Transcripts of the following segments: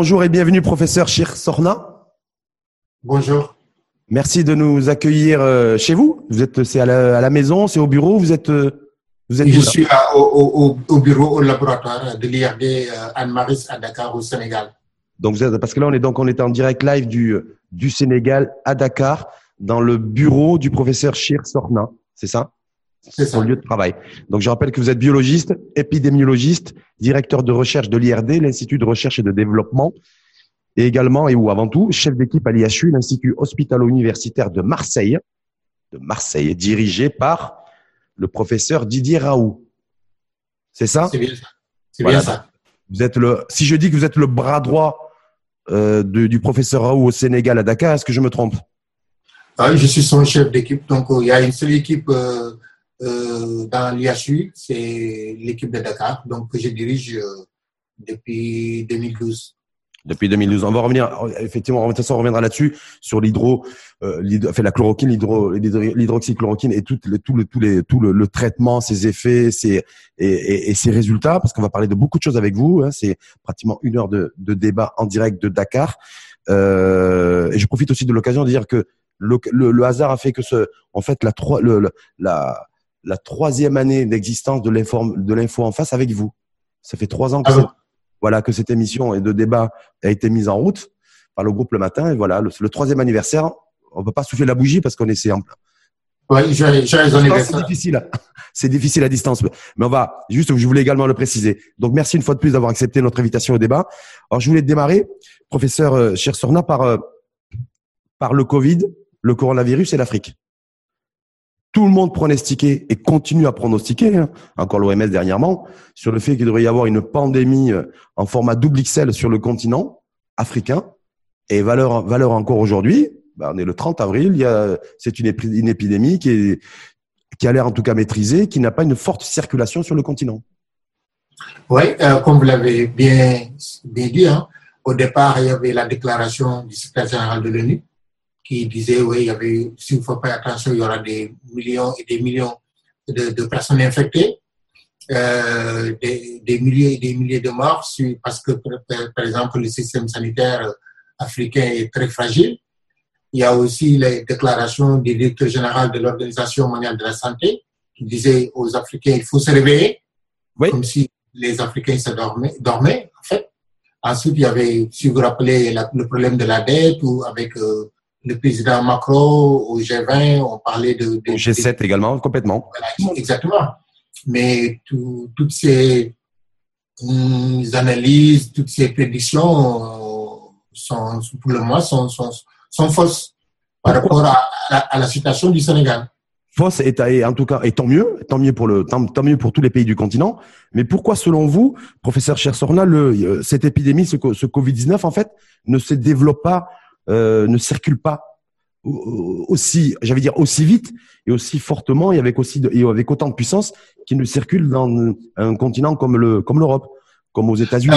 Bonjour et bienvenue, professeur Chir Sorna. Bonjour. Merci de nous accueillir euh, chez vous. Vous êtes, c'est à la, maison, c'est au bureau. Vous êtes, euh, vous êtes. Je suis au, bureau, au laboratoire de l'IRD euh, Anne-Maris à Dakar, au Sénégal. Donc, parce que là, on est donc on est en direct live du du Sénégal à Dakar, dans le bureau du professeur Chir Sorna. C'est ça? Son lieu de travail. Donc, je rappelle que vous êtes biologiste, épidémiologiste, directeur de recherche de l'IRD, l'Institut de recherche et de développement, et également, et ou avant tout, chef d'équipe à l'IHU, l'Institut hospitalo-universitaire de Marseille, de Marseille, dirigé par le professeur Didier Raoult. C'est ça? C'est bien ça. C'est bien ça. Vous êtes le, si je dis que vous êtes le bras droit euh, du professeur Raoult au Sénégal à Dakar, est-ce que je me trompe? Ah, Je suis son chef d'équipe. Donc, euh, il y a une seule équipe euh, dans l'IHU, c'est l'équipe de Dakar, donc que je dirige depuis 2012 depuis 2012. On va revenir, effectivement, de toute façon, on reviendra là-dessus sur l'hydro, euh, fait la chloroquine, l'hydro, l'hydroxychloroquine et tout le, tout le, tout les, tout le, traitement, ses effets, ses et, ses résultats, parce qu'on va parler de beaucoup de choses avec vous. Hein, c'est pratiquement une heure de, de, débat en direct de Dakar. Euh, et je profite aussi de l'occasion de dire que le, le, hasard a fait que ce, en fait, la, le, la, la troisième année d'existence de l'info, de l'info en face avec vous. Ça fait trois ans que ah voilà que cette émission et de débat a été mise en route par le groupe le matin. Et voilà, le, troisième anniversaire, on peut pas souffler la bougie parce qu'on est simple. Oui, j'ai C'est difficile. C'est difficile à distance. Mais on va, juste, je voulais également le préciser. Donc, merci une fois de plus d'avoir accepté notre invitation au débat. Alors, je voulais démarrer, professeur euh, Sorna, par, euh, par le Covid, le coronavirus et l'Afrique tout le monde pronostiquait et continue à pronostiquer, hein, encore l'OMS dernièrement, sur le fait qu'il devrait y avoir une pandémie euh, en format double XL sur le continent africain. Et valeur, valeur encore aujourd'hui, bah, on est le 30 avril, c'est une, une épidémie qui, est, qui a l'air en tout cas maîtrisée, qui n'a pas une forte circulation sur le continent. Oui, euh, comme vous l'avez bien, bien dit, hein, au départ, il y avait la déclaration du secrétaire général de l'ONU qui disait, oui, il y avait, si vous ne faites pas attention, il y aura des millions et des millions de, de personnes infectées, euh, des, des, milliers et des milliers de morts, parce que, par exemple, le système sanitaire africain est très fragile. Il y a aussi les déclarations du directeur général de l'Organisation mondiale de la santé qui disait aux Africains, il faut se réveiller, oui. comme si les Africains se dormaient, dormaient, en fait. Ensuite, il y avait, si vous vous rappelez, le problème de la dette ou avec euh, le président Macron au G20, on parlait de... de G7 également, complètement. exactement. Mais toutes ces hum, analyses, toutes ces prédictions euh, sont, pour le moment, sont, sont, sont fausses par rapport à, à, la situation du Sénégal. Fausse et, en tout cas, et tant mieux, tant mieux pour le, tant, mieux pour tous les pays du continent. Mais pourquoi, selon vous, professeur Chersorna, le, euh, cette épidémie, ce, ce Covid-19, en fait, ne se développe pas euh, ne circule pas aussi, j'avais dire aussi vite et aussi fortement et avec aussi et avec autant de puissance qu'il ne circule dans un continent comme le comme l'Europe, comme aux États-Unis.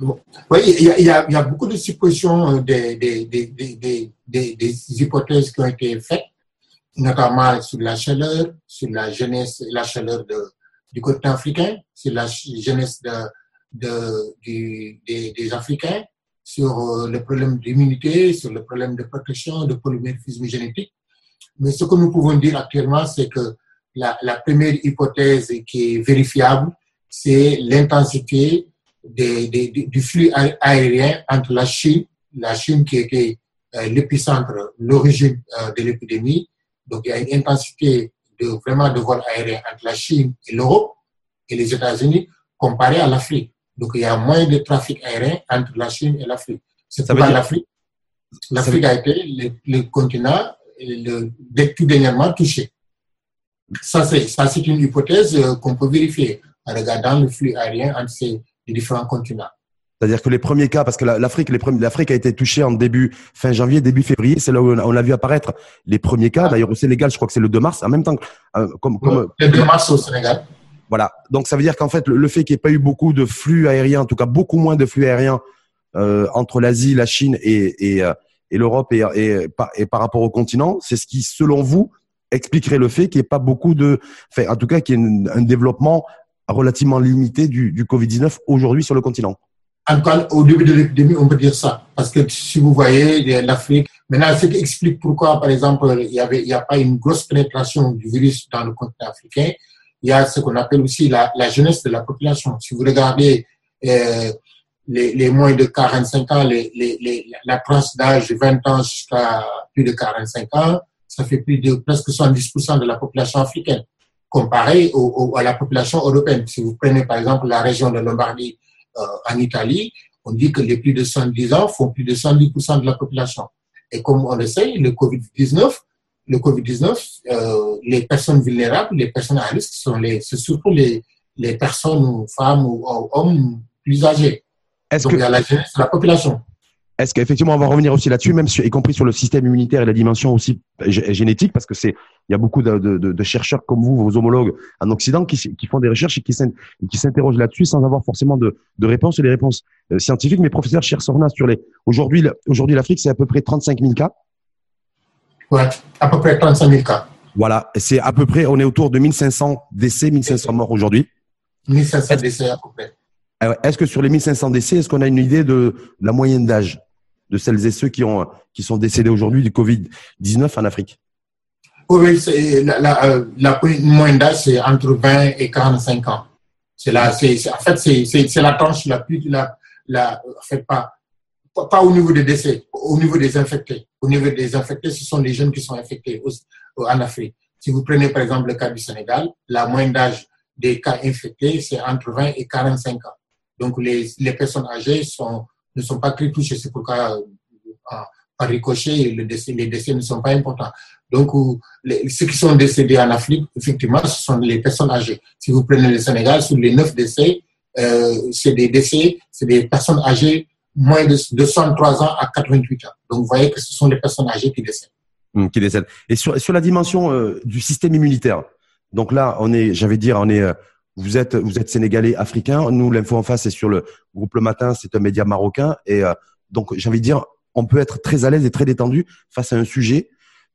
Euh, oui, il y, a, beaucoup de suppositions, euh, des, des, des, des, hypothèses qui ont été faites, notamment sur la chaleur, sur la jeunesse la chaleur du continent africain, sur la jeunesse de, des, Africains, sur euh, le problème d'immunité, sur le problème de protection, de polymorphisme génétique. Mais ce que nous pouvons dire actuellement, c'est que la, la, première hypothèse qui est vérifiable, c'est l'intensité des, du flux aérien entre la Chine, la Chine qui était euh, l'épicentre, l'origine euh, de l'épidémie. Donc, il y a une intensité de vraiment de vol aérien entre la Chine et l'Europe et les États-Unis comparé à l'Afrique. Donc, il y a moins de trafic aérien entre la Chine et l'Afrique. C'est pas l'Afrique. L'Afrique a été le, le continent le, tout dernièrement touché. Ça, c'est une hypothèse euh, qu'on peut vérifier en regardant le flux aérien entre ces différents continents. C'est-à-dire que les premiers cas, parce que l'Afrique, l'Afrique a été touchée en début, fin janvier, début février, c'est là où on a vu apparaître les premiers cas. D'ailleurs, au Sénégal, je crois que c'est le 2 mars, en même temps, euh, comme, comme, le 2 mars au Sénégal. Voilà. Donc ça veut dire qu'en fait, le, fait qu'il n'y ait pas eu beaucoup de flux aériens, en tout cas beaucoup moins de flux aériens euh, entre l'Asie, la Chine et, euh, l'Europe et, par rapport au continent, c'est ce qui, selon vous, expliquerait le fait qu'il n'y ait pas beaucoup de, enfin, en tout cas, qu'il y ait un développement relativement limité du, du Covid-19 aujourd'hui sur le continent. En tout cas, au début de l'épidémie, on peut dire ça. Parce que si vous voyez l'Afrique, maintenant, ce qui explique pourquoi, par exemple, il n'y avait, a pas une grosse pénétration du virus dans le continent africain, il y a ce qu'on appelle aussi la, jeunesse de la population. Si vous regardez euh, les, moins de 45 ans, la tranche d'âge de 20 ans jusqu'à plus de 45 ans, ça fait presque 70% de la population africaine, comparé à la population européenne. Si vous prenez par exemple la région de Lombardie euh, en Italie, on dit que les plus de 70 ans font plus de 110% de la population. Et comme on le sait, le Covid-19, le Covid-19, euh, les personnes vulnérables, les personnes à risque, sont les, c'est surtout les, les personnes, femmes ou, hommes plus âgés. Donc, que... il y a la, la population. Est-ce qu'effectivement, on va revenir aussi là-dessus, même y compris sur le système immunitaire et la dimension aussi génétique, parce que c'est, il y a beaucoup de, de, de, chercheurs comme vous, vos homologues en Occident, qui, qui font des recherches et qui s'interrogent là-dessus sans avoir forcément de, de réponses et des réponses scientifiques. Mais professeur Sorna, sur les, aujourd'hui, aujourd'hui, l'Afrique, c'est à peu près 35 000 cas. Ouais, à peu près 35 000 cas. Voilà, c'est à peu près, on est autour de 1500 décès, 1500 morts aujourd'hui. 1500 décès à peu près. Ah est-ce que sur les 1500 décès, est-ce qu'on a une idée de la moyenne d'âge de celles et ceux qui, ont, qui sont décédés aujourd'hui du Covid-19 en Afrique? Oui, la, la, euh, la, moyenne d'âge, c'est entre 20 et 45 ans. C'est la, c'est, en fait, c'est, la tranche la plus, la, la, en fait, pas, pas au niveau des décès, au niveau des infectés. Au niveau des infectés, ce sont les jeunes qui sont infectés en Afrique. Si vous prenez par exemple le cas du Sénégal, la moyenne d'âge des cas infectés, c'est entre 20 et 45 ans. Donc les, les personnes âgées ne sont pas très touchés. C'est pourquoi, euh, par ricochet, décès, les décès ne sont pas importants. Donc, les, ceux qui sont décédés en Afrique, effectivement, ce sont les personnes âgées. Si vous prenez le Sénégal, sur les neuf décès, euh, c'est des décès, c'est des personnes âgées moins de, de 103 ans à 88 ans. Donc, vous voyez que ce sont les personnes âgées qui décèdent. Hum, qui décèdent. Et sur, sur la dimension euh, du système immunitaire, donc là, on est, j'avais dire, on est euh, vous êtes, vous êtes sénégalais, africain. Nous, l'info en face, c'est sur le groupe Le Matin, c'est un média marocain. Et euh, donc, de dire, on peut être très à l'aise et très détendu face à un sujet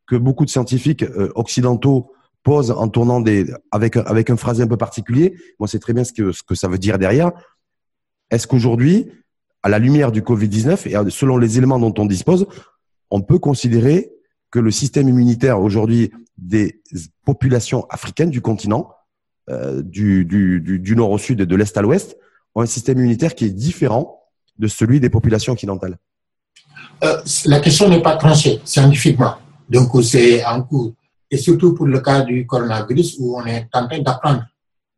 que beaucoup de scientifiques euh, occidentaux posent en tournant des, avec, avec un phrasé un peu particulier. Moi, c'est très bien ce que, ce que ça veut dire derrière. Est-ce qu'aujourd'hui, à la lumière du Covid-19 et selon les éléments dont on dispose, on peut considérer que le système immunitaire aujourd'hui des populations africaines du continent euh, du, nord au sud et de l'est à l'ouest ont un système immunitaire qui est différent de celui des populations occidentales euh, La question n'est pas tranchée scientifiquement. Donc, c'est en cours. Et surtout pour le cas du coronavirus où on est en train d'apprendre.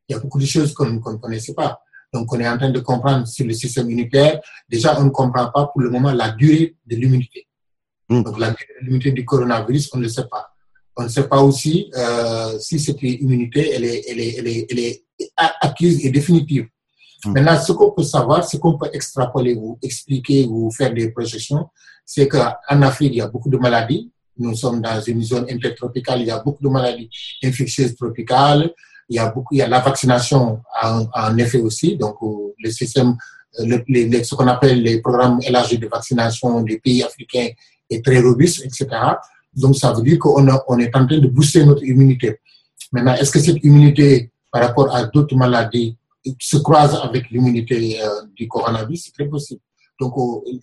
Il y a beaucoup de choses qu'on ne connaissait pas. Donc, on est en train de comprendre sur le système immunitaire. Déjà, on ne comprend pas pour le moment la durée de l'immunité. Hmm. Donc, la durée de l'immunité du coronavirus, on ne le sait pas. On ne sait pas aussi euh, si cette immunité elle est, elle est, elle est, elle est acquise et définitive. Mmh. Maintenant, ce qu'on peut savoir, ce qu'on peut extrapoler ou expliquer ou faire des projections, c'est qu'en Afrique, il y a beaucoup de maladies. Nous sommes dans une zone intertropicale, il y a beaucoup de maladies infectieuses tropicales. Il y a beaucoup, il y a la vaccination en, effet aussi. Donc, euh, le système, euh, le, les, ce qu'on appelle les programmes élargis de vaccination des pays africains est très robuste, etc. Donc, ça veut dire qu'on on est en train de booster notre immunité. Maintenant, est-ce que cette immunité par rapport à d'autres maladies se croise avec l'immunité euh, du coronavirus? C'est très possible. Donc,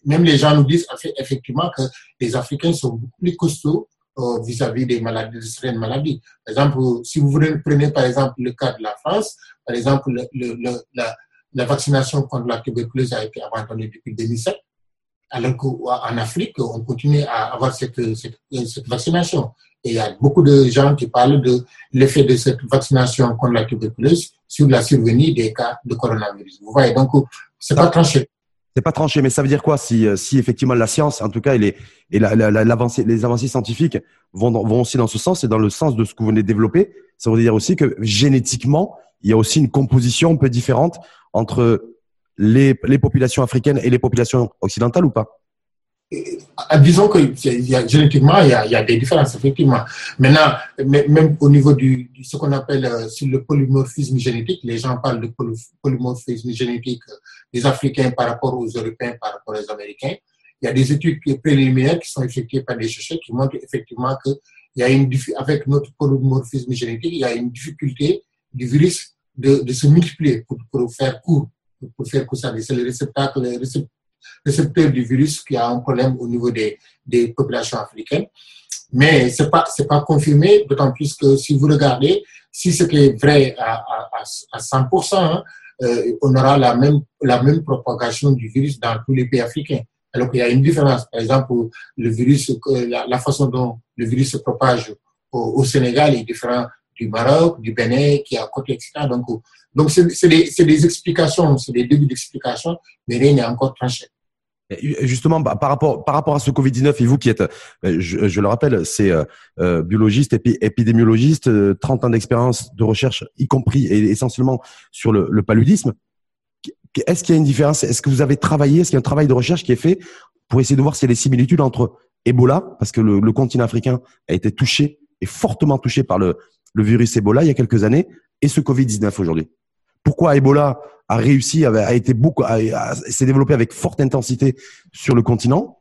même les gens nous disent effectivement que les Africains sont beaucoup plus costauds euh, vis-à-vis des maladies, de certaines maladies. Par exemple, si vous prenez par exemple le cas de la France, par exemple, le, le, la, vaccination contre la tuberculose a été abandonnée depuis 2007 alors qu'en Afrique, on continue à avoir cette, cette, cette, vaccination. Et il y a beaucoup de gens qui parlent de l'effet de cette vaccination contre la tuberculose sur la survenue des cas de coronavirus. Vous voyez, donc c'est pas tranché. C'est pas tranché, mais ça veut dire quoi si, si effectivement la science, en tout cas, et, les, et la, les avancées scientifiques vont, vont aussi dans ce sens et dans le sens de ce que vous venez de développer, ça veut dire aussi que génétiquement, il y a aussi une composition un peu différente entre les, populations africaines et les populations occidentales ou pas? Euh, disons que y a, génétiquement, il y, a, des différences, effectivement. Maintenant, même au niveau du, ce qu'on appelle euh, le polymorphisme génétique, les gens parlent de polymorphisme génétique euh, des Africains par rapport aux Européens, par rapport aux Américains. Il y a des études préliminaires qui sont effectuées par des chercheurs qui montrent effectivement que y a une, avec notre polymorphisme génétique, il y a une difficulté du virus de, se multiplier pour, faire court pour faire ça, c'est le réceptacle, le récepteur du virus qui a un problème au niveau des, des populations africaines. Mais c'est pas pas confirmé, d'autant plus que si vous regardez, si c'était vrai à, à, à 100%, hein, euh, on aura la même la même propagation du virus dans tous les pays africains. Alors qu'il y a une différence. Par exemple, le virus, la, la façon dont le virus se propage au, au, Sénégal est différent du Maroc, du Bénin, qui est à côté, etc. Donc, donc c'est des, des explications, c'est des débuts d'explications, mais rien n'est encore tranché. Justement, bah, par rapport par rapport à ce Covid-19, et vous qui êtes, euh, je, je le rappelle, c'est euh, euh biologiste, épi, épidémiologiste, 30 ans d'expérience de recherche, y compris et essentiellement sur le, le paludisme. Est-ce qu'il y a une différence? Est-ce que vous avez travaillé Est-ce qu'il y a un travail de recherche qui est fait pour essayer de voir s'il y a des similitudes entre Ebola, parce que le, le, continent africain a été touché et fortement touché par le, le virus Ebola il y a quelques années, et ce Covid-19 aujourd'hui? Pourquoi Ebola a réussi, a, été beaucoup, s'est développé avec forte intensité sur le continent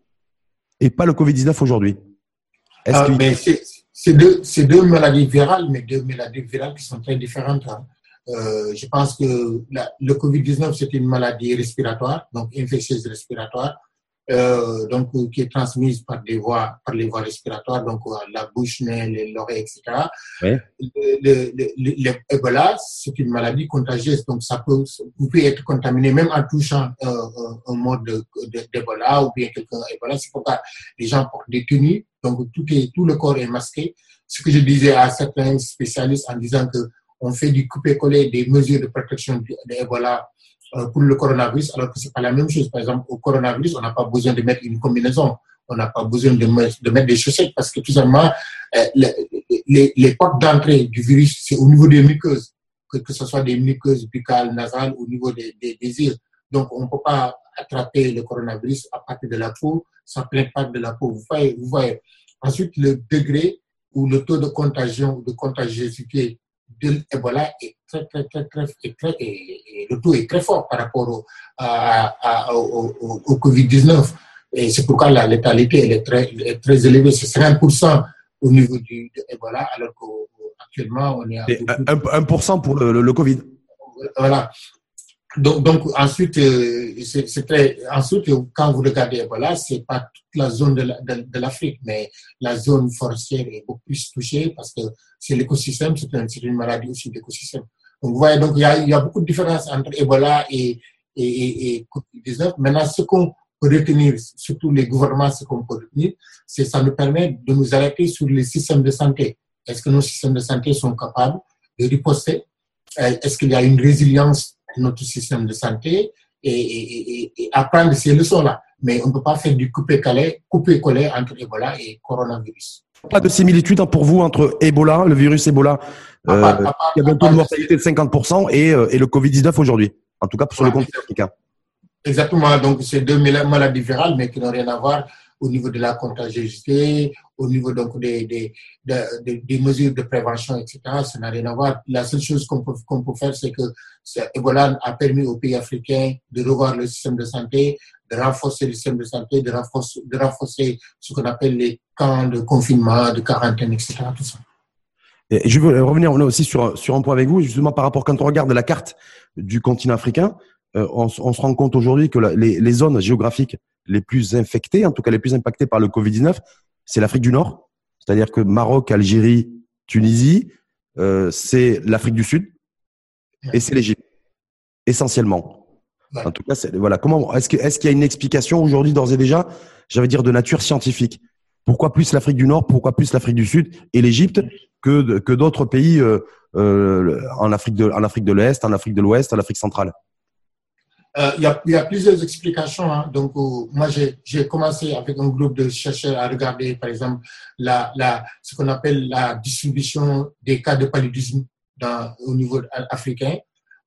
et pas le Covid-19 aujourd'hui. Ah, c'est deux, deux, maladies virales, mais deux maladies virales qui sont très différentes. Hein. Euh, je pense que la, le Covid-19, c'est une maladie respiratoire, donc infectieuse respiratoire euh, donc qui est transmise par des voies, par les voies respiratoires, donc euh, la bouche, l'oreille, etc. Oui. L'Ebola, c'est une maladie contagieuse, donc ça peut, vous pouvez être contaminé même en touchant euh, un mode d'Ebola ou bien quelqu'un Ebola. C'est pourquoi les gens portent des tenues, donc tout est, tout le corps est masqué. Ce que je disais à certains spécialistes en disant que on fait du couper-coller des mesures de protection de l'Ebola euh, pour le coronavirus, alors que c'est pas la même chose. Par exemple, au coronavirus, on n'a pas besoin de mettre une combinaison, on n'a pas besoin de mettre, de mettre des chaussettes parce que tout simplement, euh, les, les, portes d'entrée du virus, c'est au niveau des muqueuses, que, que ce soit des muqueuses buccales, nasales, au niveau des, des, des îles. Donc, on ne peut pas attraper le coronavirus à partir de la peau, ça plein pas de la peau. Vous voyez, vous voyez. Ensuite, le degré ou le taux de contagion ou de contagiosité de l'Ebola est très, très, très, très, très, et, le taux est très fort par rapport au, à, au, au, au Covid-19. Et c'est pourquoi la létalité elle est, très, est très élevée. C'est 50% au niveau du de Ebola, alors qu'actuellement, on est à. 1%, pour le, le, le Covid. Voilà. Donc, ensuite, euh, c'est très, ensuite, quand vous regardez Ebola, c'est pas toute la zone de l'Afrique, mais la zone forestière est beaucoup plus touchée parce que c'est l'écosystème, c'est un, une maladie aussi d'écosystème. Donc, vous voyez, donc il y a, y a beaucoup de différences entre Ebola et, et, et, et Covid-19. Maintenant, ce qu'on peut retenir, surtout les gouvernements, ce qu'on peut retenir, c'est ça nous permet de nous arrêter sur les systèmes de santé. Est-ce que nos systèmes de santé sont capables de riposter? Euh, Est-ce qu'il y a une résilience notre système de santé et, et, et, apprendre ces leçons-là. Mais on ne peut pas faire du couper-coller couper -coller entre Ebola et coronavirus. Pas de similitude hein, pour vous entre Ebola, le virus Ebola, euh, qui a un taux de mortalité de 50%, et, euh, et le Covid-19 aujourd'hui, en tout cas sur le continent africain. Exactement, donc c'est deux maladies virales, mais qui n'ont rien à voir au niveau de la contagiosité, au niveau donc des, des, des, mesures de prévention, etc. Ça n'a rien à voir. La seule chose qu'on peut, peut faire, c'est que Ebola a permis aux pays africains de revoir le système de santé, de renforcer le système de santé, de renforcer, de renforcer ce qu'on appelle les camps de confinement, de quarantaine, etc. Je veux revenir aussi sur, sur un point avec vous, justement par rapport quand on regarde la carte du continent africain, euh, on, se rend compte aujourd'hui que les, les zones géographiques les plus infectées, en tout cas les plus impactées par le Covid-19, c'est l'Afrique du Nord, c'est-à-dire que Maroc, Algérie, Tunisie, euh, c'est l'Afrique du Sud et c'est l'Égypte, essentiellement. En tout cas, voilà. Comment est-ce qu'il est y a une explication aujourd'hui d'ores et déjà, j'allais dire de nature scientifique? Pourquoi plus l'Afrique du Nord Pourquoi plus l'Afrique du Sud et l'Égypte que que d'autres pays euh, euh, en Afrique de en Afrique de l'Est, en Afrique de l'Ouest, en Afrique centrale? Euh, il, y a, plusieurs explications. Hein. Donc, euh, moi, j'ai commencé avec un groupe de chercheurs à regarder, par exemple, ce qu'on appelle la distribution des cas de paludisme au niveau africain.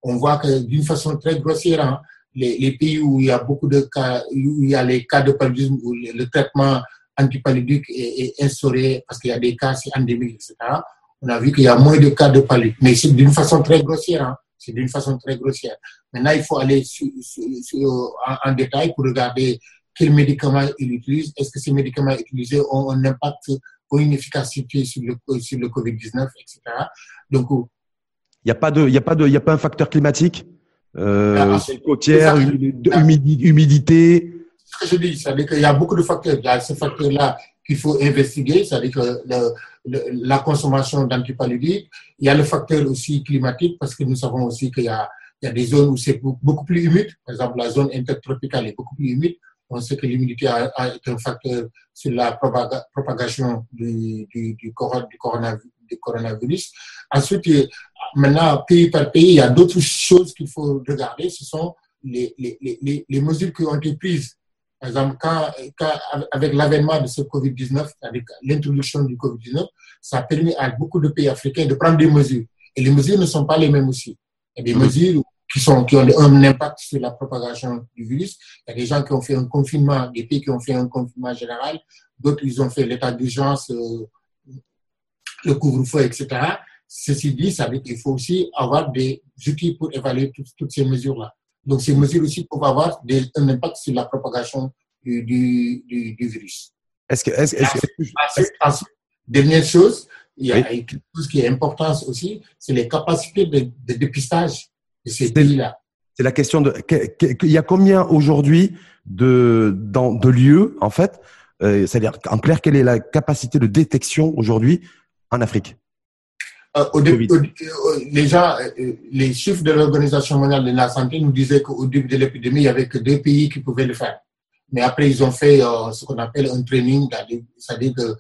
On voit que d'une façon très grossière, hein, les, pays où il y a beaucoup de cas, où il y a les cas de paludisme, où le, traitement antipaludique est, est, instauré parce qu'il y a des cas, c'est endémique, etc. On a vu qu'il y a moins de cas de paludisme, mais c'est d'une façon très grossière. Hein. C'est d'une façon très grossière. Maintenant, il faut aller en, en, détail pour regarder quels médicaments il utilise. Est-ce que ces médicaments utilisés ont un impact ou une efficacité sur le, sur le COVID-19, etc. Donc, il n'y a pas de, il y a pas de, il y a pas un facteur climatique euh, ah, côtière, humidité. Ce que je dis, c'est-à-dire qu'il y a beaucoup de facteurs. Il y a ces facteurs-là qu'il faut investiguer, c'est-à-dire que la consommation d'antipaludiques. Il y a le facteur aussi climatique, parce que nous savons aussi qu'il y a, il y a des zones où c'est beaucoup plus humide. Par exemple, la zone intertropicale est beaucoup plus humide. On sait que l'humidité est un facteur sur la propagation du, du, du, coronavirus. Ensuite, maintenant, pays par pays, il y a d'autres choses qu'il faut regarder. Ce sont les, les, les, les mesures qui ont été prises par exemple, quand, quand avec l'avènement de ce Covid-19, avec l'introduction du Covid-19, ça a permis à beaucoup de pays africains de prendre des mesures. Et les mesures ne sont pas les mêmes aussi. Il y a des mm-hmm. mesures qui, sont, qui ont un impact sur la propagation du virus. Il y a des gens qui ont fait un confinement, des pays qui ont fait un confinement général, d'autres, ils ont fait l'état d'urgence, euh, le couvre-feu, etc. Ceci dit, ça veut dire qu'il faut aussi avoir des outils pour évaluer toutes ces mesures-là. Donc, ces mesures aussi peuvent avoir des, un impact sur la propagation du, du, du, virus. Est-ce que, est-ce, est dernière chose, il y a quelque chose qui est important aussi, c'est les capacités de, de dépistage de ces pays-là. C'est la question de, il y a combien aujourd'hui de, dans, de lieux, en fait, euh, c'est-à-dire, en clair, quelle est la capacité de détection aujourd'hui en Afrique? Euh, au début, les gens, euh, les chiffres de l'Organisation mondiale de la santé nous disaient qu'au début de l'épidémie, il n'y avait que deux pays qui pouvaient le faire. Mais après, ils ont fait euh, ce qu'on appelle un training, c'est-à-dire de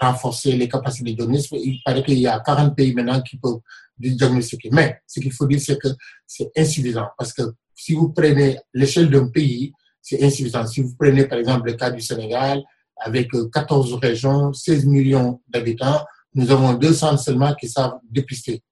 renforcer les capacités de données. Il paraît qu'il y a 40 pays maintenant qui peuvent diagnostiquer. Mais ce qu'il faut dire, c'est que c'est insuffisant. Parce que si vous prenez l'échelle d'un pays, c'est insuffisant. Si vous prenez par exemple le cas du Sénégal, avec 14 régions, 16 millions d'habitants, nous avons deux centres seulement qui savent dépister.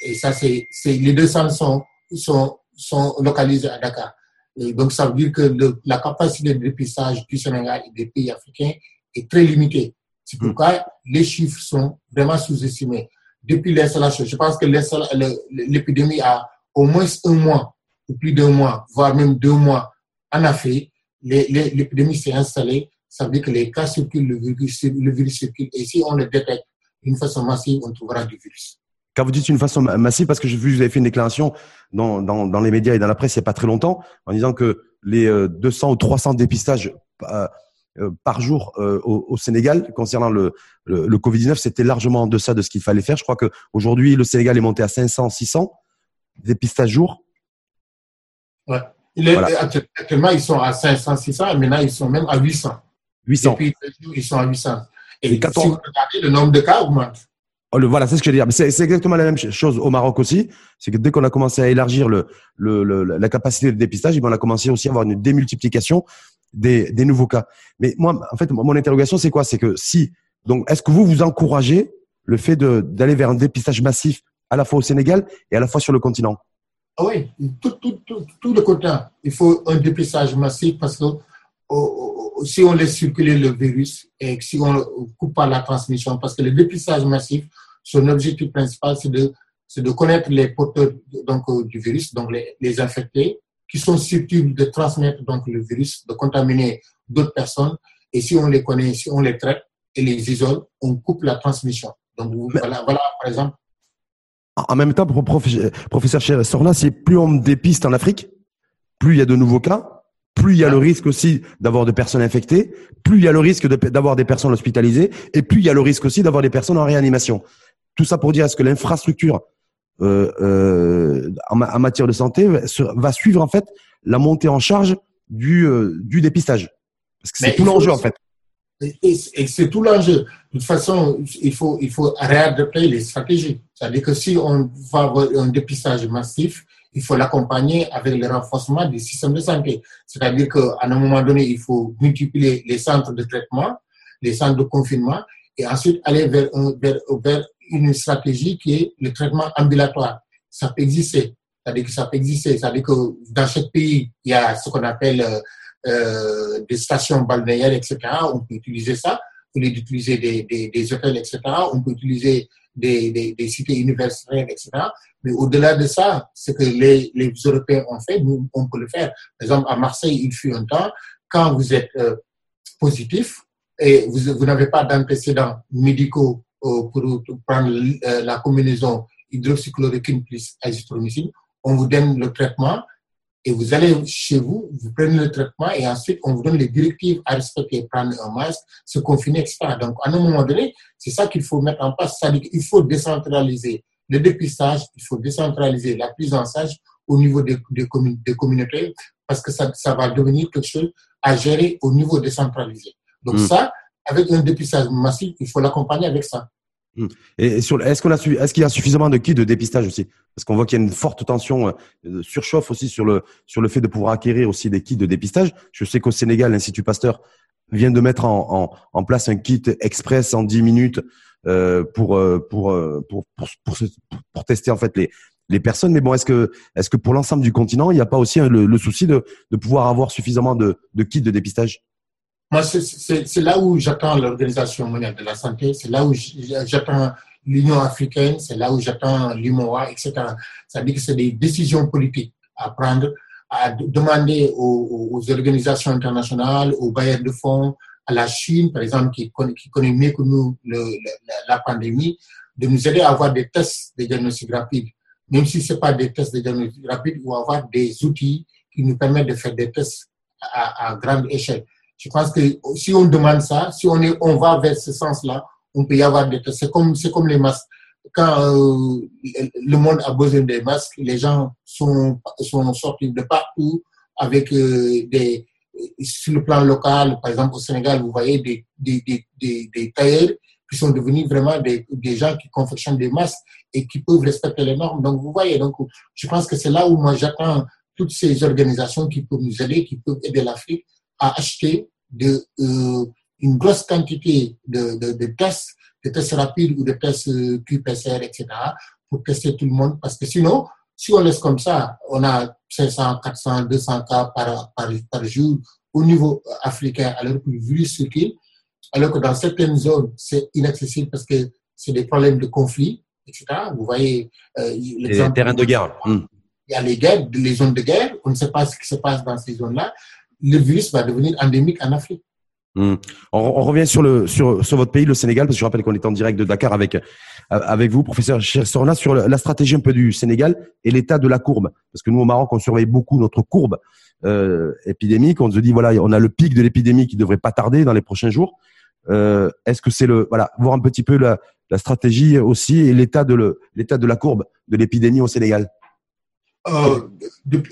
Et ça, c'est, les deux centres sont, sont, sont localisés à Dakar. Donc, ça veut dire que la capacité de dépistage du Sénégal et des pays africains est très limitée. C'est pourquoi les chiffres sont vraiment sous-estimés. Depuis l'installation, je pense que l'épidémie a au moins un mois, ou plus d'un mois, voire même deux mois en Afrique. L'épidémie s'est installée. Ça veut dire que les cas circulent, le virus circule. Et si on le détecte d'une façon massive, on trouvera du virus. Quand vous dites une façon massive, parce que j'ai vu que vous avez fait une déclaration dans, dans, dans les médias et dans la presse il n'y a pas très longtemps, en disant que les 200 euh, ou 300 dépistages euh, euh, par jour au, au, Sénégal concernant le, le, le Covid-19, c'était largement en deçà de ce qu'il fallait faire. Je crois qu'aujourd'hui, le Sénégal est monté à 500, 600 dépistages jour. Ouais. Il est, Actuellement, ils sont à 500, 600, maintenant, ils sont même à 800. 800. Et puis, ils sont à 800. Et, si vous regardez, le nombre de cas augmente. Oh, le, voilà, c'est ce que je veux dire. C'est exactement la même chose au Maroc aussi. C'est que dès qu'on a commencé à élargir le, le, le, la capacité de dépistage, on a commencé aussi à avoir une démultiplication des, des nouveaux cas. Mais moi, en fait, mon interrogation, c'est quoi? C'est que si, donc, est-ce que vous vous encouragez le fait d'aller vers un dépistage massif à la fois au Sénégal et à la fois sur le continent? Ah Oui, tout, tout, tout, tout le continent. Il faut un dépistage massif parce que si on laisse circuler le virus et si on ne coupe pas la transmission, parce que le dépistage massif, son objectif principal, c'est de, de connaître les porteurs donc, euh, du virus, donc les, les infectés, qui sont susceptibles de transmettre donc, le virus, de contaminer d'autres personnes. Et si on les connaît, si on les traite et les isole, on coupe la transmission. Donc voilà, voilà, par exemple. En même temps, professeur Sorna, c'est plus on dépiste en Afrique, plus il y a de nouveaux cas, plus il y a le risque aussi d'avoir des personnes infectées, plus il y a le risque d'avoir des personnes hospitalisées, et plus il y a le risque aussi d'avoir des personnes en réanimation. Tout ça pour dire est-ce que l'infrastructure euh, euh, en, matière de santé va suivre en fait la montée en charge du, euh, du dépistage? Parce que c'est tout l'enjeu en fait. Et, c'est tout l'enjeu. De toute façon, il faut, il faut réadapter les stratégies. C'est-à-dire que si on va avoir un dépistage massif, il faut l'accompagner avec le renforcement du système de santé. C'est-à-dire qu'à un moment donné, il faut multiplier les centres de traitement, les centres de confinement, et ensuite aller vers, vers, une stratégie qui est le traitement ambulatoire. Ça peut exister. C'est-à-dire que ça peut exister. C'est-à-dire que dans chaque pays, il y a ce qu'on appelle euh, euh des stations balnéaires, etc. On peut utiliser ça. D'utiliser des, des, des hôtels, etc., on peut utiliser des, des, des cités universitaires, etc. Mais au-delà de ça, ce que les, les Européens ont fait, nous, on peut le faire. Par exemple, à Marseille, il fut un temps, quand vous êtes euh, positif et vous, vous n'avez pas d'antécédents médicaux euh, pour, prendre euh, la combinaison hydroxychloroquine plus azithromycine, on vous donne le traitement et vous allez chez vous, vous prenez le traitement et ensuite on vous donne les directives à respecter, prendre un masque, se confiner, etc. Donc à un moment donné, c'est ça qu'il faut mettre en place. C'est-à-dire qu'il faut décentraliser le dépistage, il faut décentraliser la prise en charge au niveau des, des, des communautés parce que ça, ça va devenir quelque chose à gérer au niveau décentralisé. Donc mm. ça, avec un dépistage massif, il faut l'accompagner avec ça. Mm. Et sur, est-ce qu'on a est-ce qu'il y a suffisamment de kits de dépistage aussi? Parce qu'on voit qu'il y a une forte tension, euh, surchauffe aussi sur le sur le fait de pouvoir acquérir aussi des kits de dépistage. Je sais qu'au Sénégal, l'Institut Pasteur vient de mettre en, en, en, place un kit express en 10 minutes euh, pour, euh, pour, pour, pour, pour, tester en fait les, les personnes. Mais bon, est-ce que, est-ce que pour l'ensemble du continent, il n'y a pas aussi le, le, souci de, de pouvoir avoir suffisamment de, de kits de dépistage? Moi, c'est là où j'attends l'Organisation mondiale de la santé, c'est là où j'attends l'Union africaine, c'est là où j'attends l'UMOA, etc. Ça veut dire que c'est des décisions politiques à prendre, à demander aux, organisations internationales, aux bailleurs de fonds, à la Chine, par exemple, qui connaît, mieux que nous la, pandémie, de nous aider à avoir des tests de diagnostic rapide même si ce n'est pas des tests de diagnostic rapide, ou avoir des outils qui nous permettent de faire des tests à grande échelle. Je pense que si on demande ça, si on, est, on va vers ce sens-là, on peut y avoir des. C'est comme, c'est comme les masques. Quand euh, le monde a besoin des masques, les gens sont, sont sortis de partout avec euh, des, sur le plan local, par exemple au Sénégal, vous voyez des, des, des, des, des tailleurs qui sont devenus vraiment des, des gens qui confectionnent des masques et qui peuvent respecter les normes. Donc, vous voyez, donc, je pense que c'est là où moi j'attends toutes ces organisations qui peuvent nous aider, qui peuvent aider l'Afrique à acheter de, euh, une grosse quantité de, de, de, tests, de tests rapides ou de tests euh, QPCR, etc., pour tester tout le monde. Parce que sinon, si on laisse comme ça, on a 500, 400, 200 cas par, par, par jour au niveau africain, alors que le virus circule, alors que dans certaines zones, c'est inaccessible parce que c'est des problèmes de conflit, etc. Vous voyez euh, les terrains de guerre. Hmm. Il y a les guerres, les zones de guerre. On ne sait pas ce qui se passe dans ces zones-là. Le virus va devenir endémique en Afrique. Hmm. On, revient sur votre pays, le Sénégal, parce que je rappelle qu'on est en direct de Dakar avec vous, professeur Sorna, sur la stratégie un peu du Sénégal et l'état de la courbe. Parce que nous au Maroc, on surveille beaucoup notre courbe euh, épidémique. On se dit voilà, on a le pic de l'épidémie qui devrait pas tarder dans les prochains jours. Euh, Est-ce que c'est le voilà voir un petit peu la, la stratégie aussi et l'état de l'état de la courbe de l'épidémie au Sénégal? Euh,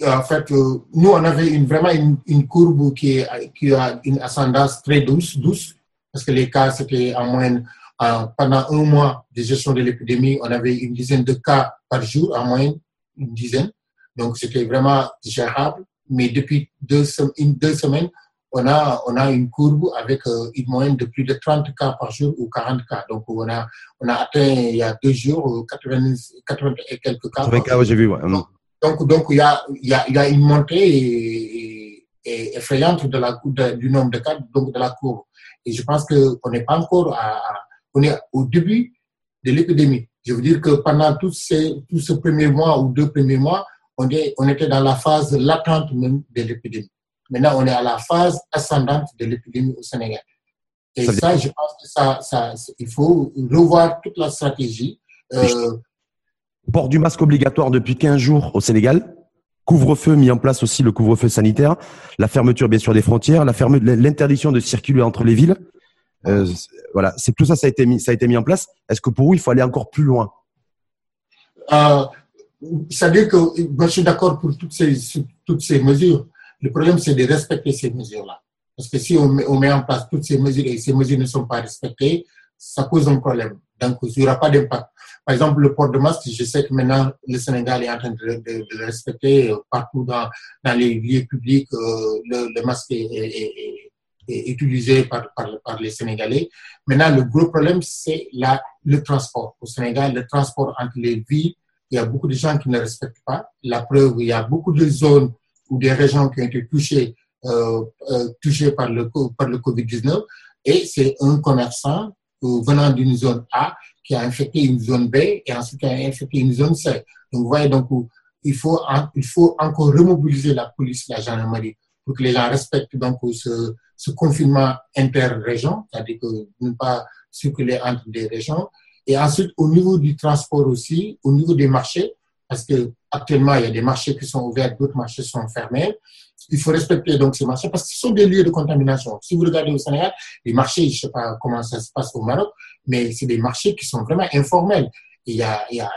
En fait, euh, nous on avait une, vraiment une, une, courbe qui, est, qui a une ascendance très douce, douce parce que les cas c'était en moyenne pendant un mois de gestion de l'épidémie, on avait une dizaine de cas par jour en moyenne, une dizaine. Donc c'était vraiment gérable. Mais depuis deux, une, deux semaines, on a, on a une courbe avec euh, une moyenne de plus de 30 cas par jour ou 40 cas. Donc, on a, on a atteint il y a deux jours 80, 80 et quelques cas. 80 cas, j'ai vu. Ouais. Donc, donc, il y a, il y a, il y a une montée et, et effrayante de la, de, du nombre de cas, donc de la courbe. Et je pense qu'on n'est pas encore à, on est au début de l'épidémie. Je veux dire que pendant tous ces, tous ce premier mois ou deux premiers mois, on, est, on était dans la phase latente même de l'épidémie. Maintenant, on est à la phase ascendante de l'épidémie au Sénégal. Et ça, ça je pense que ça, ça, il faut revoir toute la stratégie. Euh... Port du masque obligatoire depuis 15 jours au Sénégal. Couvre-feu mis en place aussi le couvre-feu sanitaire, la fermeture bien sûr des frontières, l'interdiction de circuler entre les villes. Euh, voilà, c'est tout ça, ça a été mis, ça a été mis en place. Est-ce que pour vous, il faut aller encore plus loin? Euh, C'est-à-dire que moi, je suis d'accord pour toutes ces, toutes ces mesures. Le problème, c'est de respecter ces mesures-là. Parce que si on met, on met, en place toutes ces mesures et ces mesures ne sont pas respectées, ça pose un problème. Donc, il n'y aura pas d'impact. Par exemple, le port de masque, je sais que maintenant, le Sénégal est en train de, le respecter euh, partout dans, les lieux publics. Euh, le, masque est, utilisé par, les Sénégalais. Maintenant, le gros problème, c'est le transport. Au Sénégal, le transport entre les villes, il y a beaucoup de gens qui ne respectent pas. La preuve, il y a beaucoup de zones ou des régions qui ont été touchées, euh, touchées par le, par le Covid-19 et c'est un commerçant venant d'une zone A qui a infecté une zone B et ensuite qui a infecté une zone C. Donc, vous voyez, donc, il faut, il faut encore remobiliser la police, la gendarmerie pour que les gens respectent donc ce, ce confinement inter-région, c'est-à-dire ne pas circuler entre des régions. Et ensuite, au niveau du transport aussi, au niveau des marchés, parce que actuellement, il y a des marchés qui sont ouverts, d'autres marchés sont fermés. Il faut respecter donc ces marchés parce que ce sont des lieux de contamination. Si vous regardez au Sénégal, les marchés, je ne sais pas comment ça se passe au Maroc, mais c'est des marchés qui sont vraiment informels. Il y a, il y a,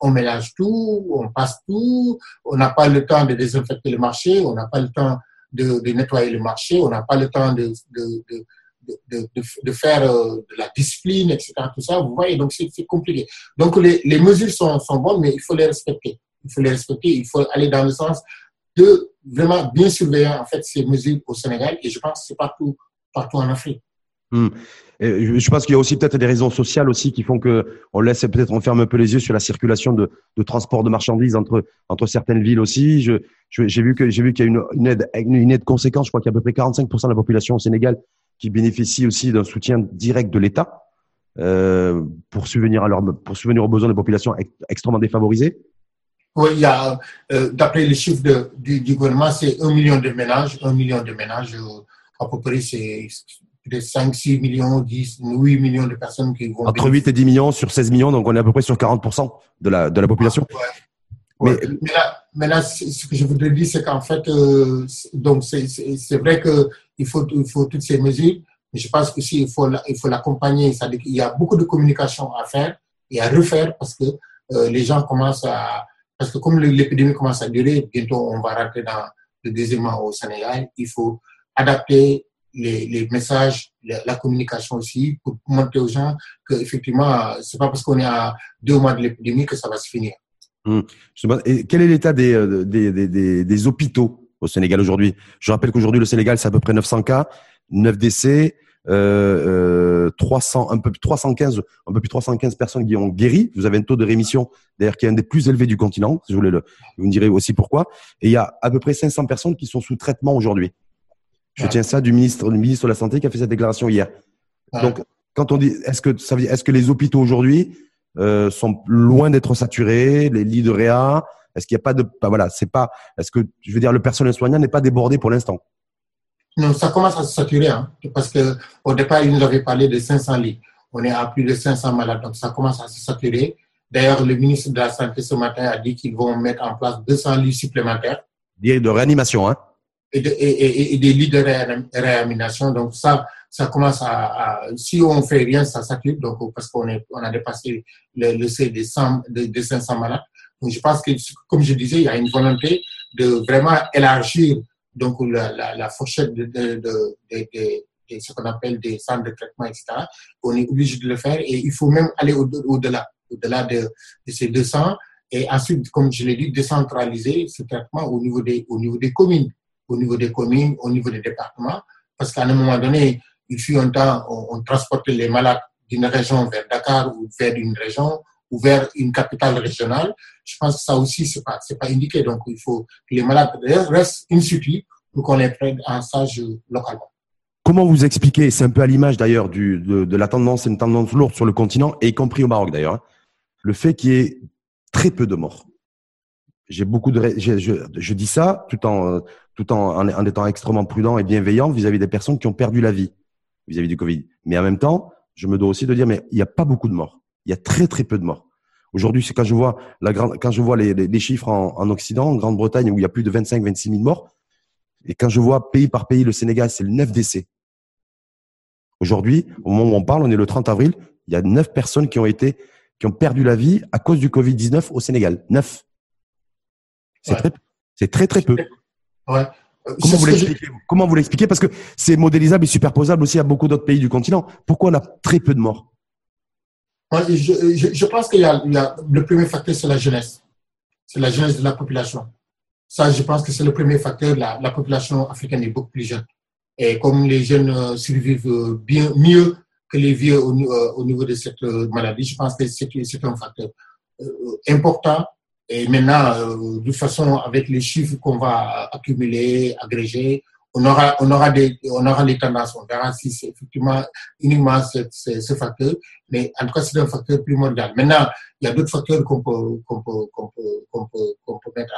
on, mélange tout, on passe tout, on n'a pas le temps de désinfecter le marché, on n'a pas le temps de, de, nettoyer le marché, on n'a pas le temps de, de, de, de faire euh, de la discipline, etc. Tout ça, vous voyez, donc c'est compliqué. Donc les, les mesures sont, sont bonnes, mais il faut les respecter. Il faut les respecter, il faut aller dans le sens de vraiment bien surveiller en fait ces mesures au Sénégal et je pense que c'est partout, partout en Afrique. Hmm. Je pense qu'il y a aussi peut-être des raisons sociales aussi qui font que on laisse peut-être on ferme un peu les yeux sur la circulation de, de transport de marchandises entre entre certaines villes aussi. J'ai vu que j'ai vu qu'il y a une, aide une aide conséquente. Je crois qu'il y a à peu près 45% de la population au Sénégal qui bénéficie aussi d'un soutien direct de l'État euh, pour subvenir à pour subvenir aux besoins des populations extrêmement défavorisées. Oui, il y a, euh, d'après les chiffres du, gouvernement, c'est un million de ménages. Un million de ménages, euh, à peu près, peut-être 5, 6 millions, 10, 8 millions de personnes qui vont. Entre 8 et 10 millions sur 16 millions, donc on est à peu près sur 40% de la, de la population. Ah, ouais. Mais, mais, là, mais là, ce que je voudrais dire, c'est qu'en fait, euh, donc c'est vrai qu'il faut, il faut toutes ces mesures, mais je pense que si il faut, l'accompagner, c'est-à-dire qu'il y a beaucoup de communication à faire et à refaire parce que euh, les gens commencent à, parce que comme l'épidémie commence à durer, bientôt on va rentrer dans le deuxième au Sénégal, il faut adapter les, messages, la, communication aussi, pour montrer aux gens qu'effectivement, c'est pas parce qu'on est à deux mois de l'épidémie que ça va se finir. Hum. Et quel est l'état des, des, des, des, hôpitaux au Sénégal aujourd'hui? Je rappelle qu'aujourd'hui, le Sénégal, c'est à peu près 900 cas, 9 décès, euh, 300, un peu 315, un peu plus 315 personnes qui ont guéri. Vous avez un taux de rémission, d'ailleurs, qui est un des plus élevés du continent. Je voulais le, vous me direz aussi pourquoi. Et il y a à peu près 500 personnes qui sont sous traitement aujourd'hui. Je tiens ça du ministre, du ministre de la Santé qui a fait cette déclaration hier. Donc, quand on dit, est-ce que ça veut dire, est-ce que les hôpitaux aujourd'hui euh, sont loin d'être saturés, les lits de réa, est-ce qu'il n'y a pas de, bah voilà, c'est pas, est-ce que, je veux dire, le personnel soignant n'est pas débordé pour l'instant? Non, ça commence à se saturer, hein, parce que au départ, il nous avait parlé de 500 lits. On est à plus de 500 malades, donc ça commence à se saturer. D'ailleurs, le ministre de la Santé ce matin a dit qu'ils vont mettre en place 200 lits supplémentaires. Des de réanimation, hein et, de, et, et, et, des lits de réanimation. Donc ça, ça commence à, si on fait rien, ça sature. Donc parce qu'on est, on a dépassé le, le seuil des 100, de, de 500 malades. Donc je pense que, comme je disais, il y a une volonté de vraiment élargir donc la, la, la fourchette de, de, de, de, de ce qu'on appelle des centres de traitement, etc. On est obligé de le faire et il faut même aller au-delà, au-delà de, de ces 200 et ensuite, comme je l'ai dit, décentraliser ce traitement au niveau des, au niveau des communes, au niveau des communes, au niveau des départements, parce qu'à un moment donné, il fut un temps, on, on transportait les malades d'une région vers Dakar ou vers une région ou vers une capitale régionale. Je pense que ça aussi, pas, c'est pas indiqué. Donc, il faut que les malades restent in situ pour qu'on les prenne en stage localement. Comment vous expliquez, c'est un peu à l'image d'ailleurs de, de, la tendance, une tendance lourde sur le continent, et y compris au Maroc d'ailleurs, hein, le fait qu'il y ait très peu de morts? J'ai beaucoup de, je, je, je, dis ça tout en, tout en, en, étant extrêmement prudent et bienveillant vis-à-vis -vis des personnes qui ont perdu la vie vis-à-vis -vis du Covid. Mais en même temps, je me dois aussi de dire, mais il n'y a pas beaucoup de morts. Il y a très très peu de morts. Aujourd'hui, c'est quand je vois la grande, quand je vois les, les, les chiffres en, en, Occident, en Grande-Bretagne, où il y a plus de 25-26 000 morts, et quand je vois pays par pays, le Sénégal, c'est le 9 décès. Aujourd'hui, au moment où on parle, on est le 30 avril, il y a 9 personnes qui ont été, qui ont perdu la vie à cause du Covid-19 au Sénégal. 9. C'est ouais. très, très très peu. Ouais. Comment vous l'expliquez Comment vous l'expliquez? Parce que c'est modélisable et superposable aussi à beaucoup d'autres pays du continent. Pourquoi on a très peu de morts? Je, je, je, pense qu'il y, le premier facteur, c'est la jeunesse. C'est la jeunesse de la population. Ça, je pense que c'est le premier facteur. La, la, population africaine est beaucoup plus jeune. Et comme les jeunes survivent bien mieux que les vieux au, au niveau de cette maladie, je pense que c'est un facteur important. Et maintenant, de toute façon, avec les chiffres qu'on va accumuler, agréger, on aura, on aura des, on aura les tendances. On verra si c'est effectivement uniquement ce, ce, facteur. Mais en tout cas, c'est un facteur primordial. Maintenant, il y a d'autres facteurs qu'on peut, qu'on peut, qu'on peut, qu'on peut, mettre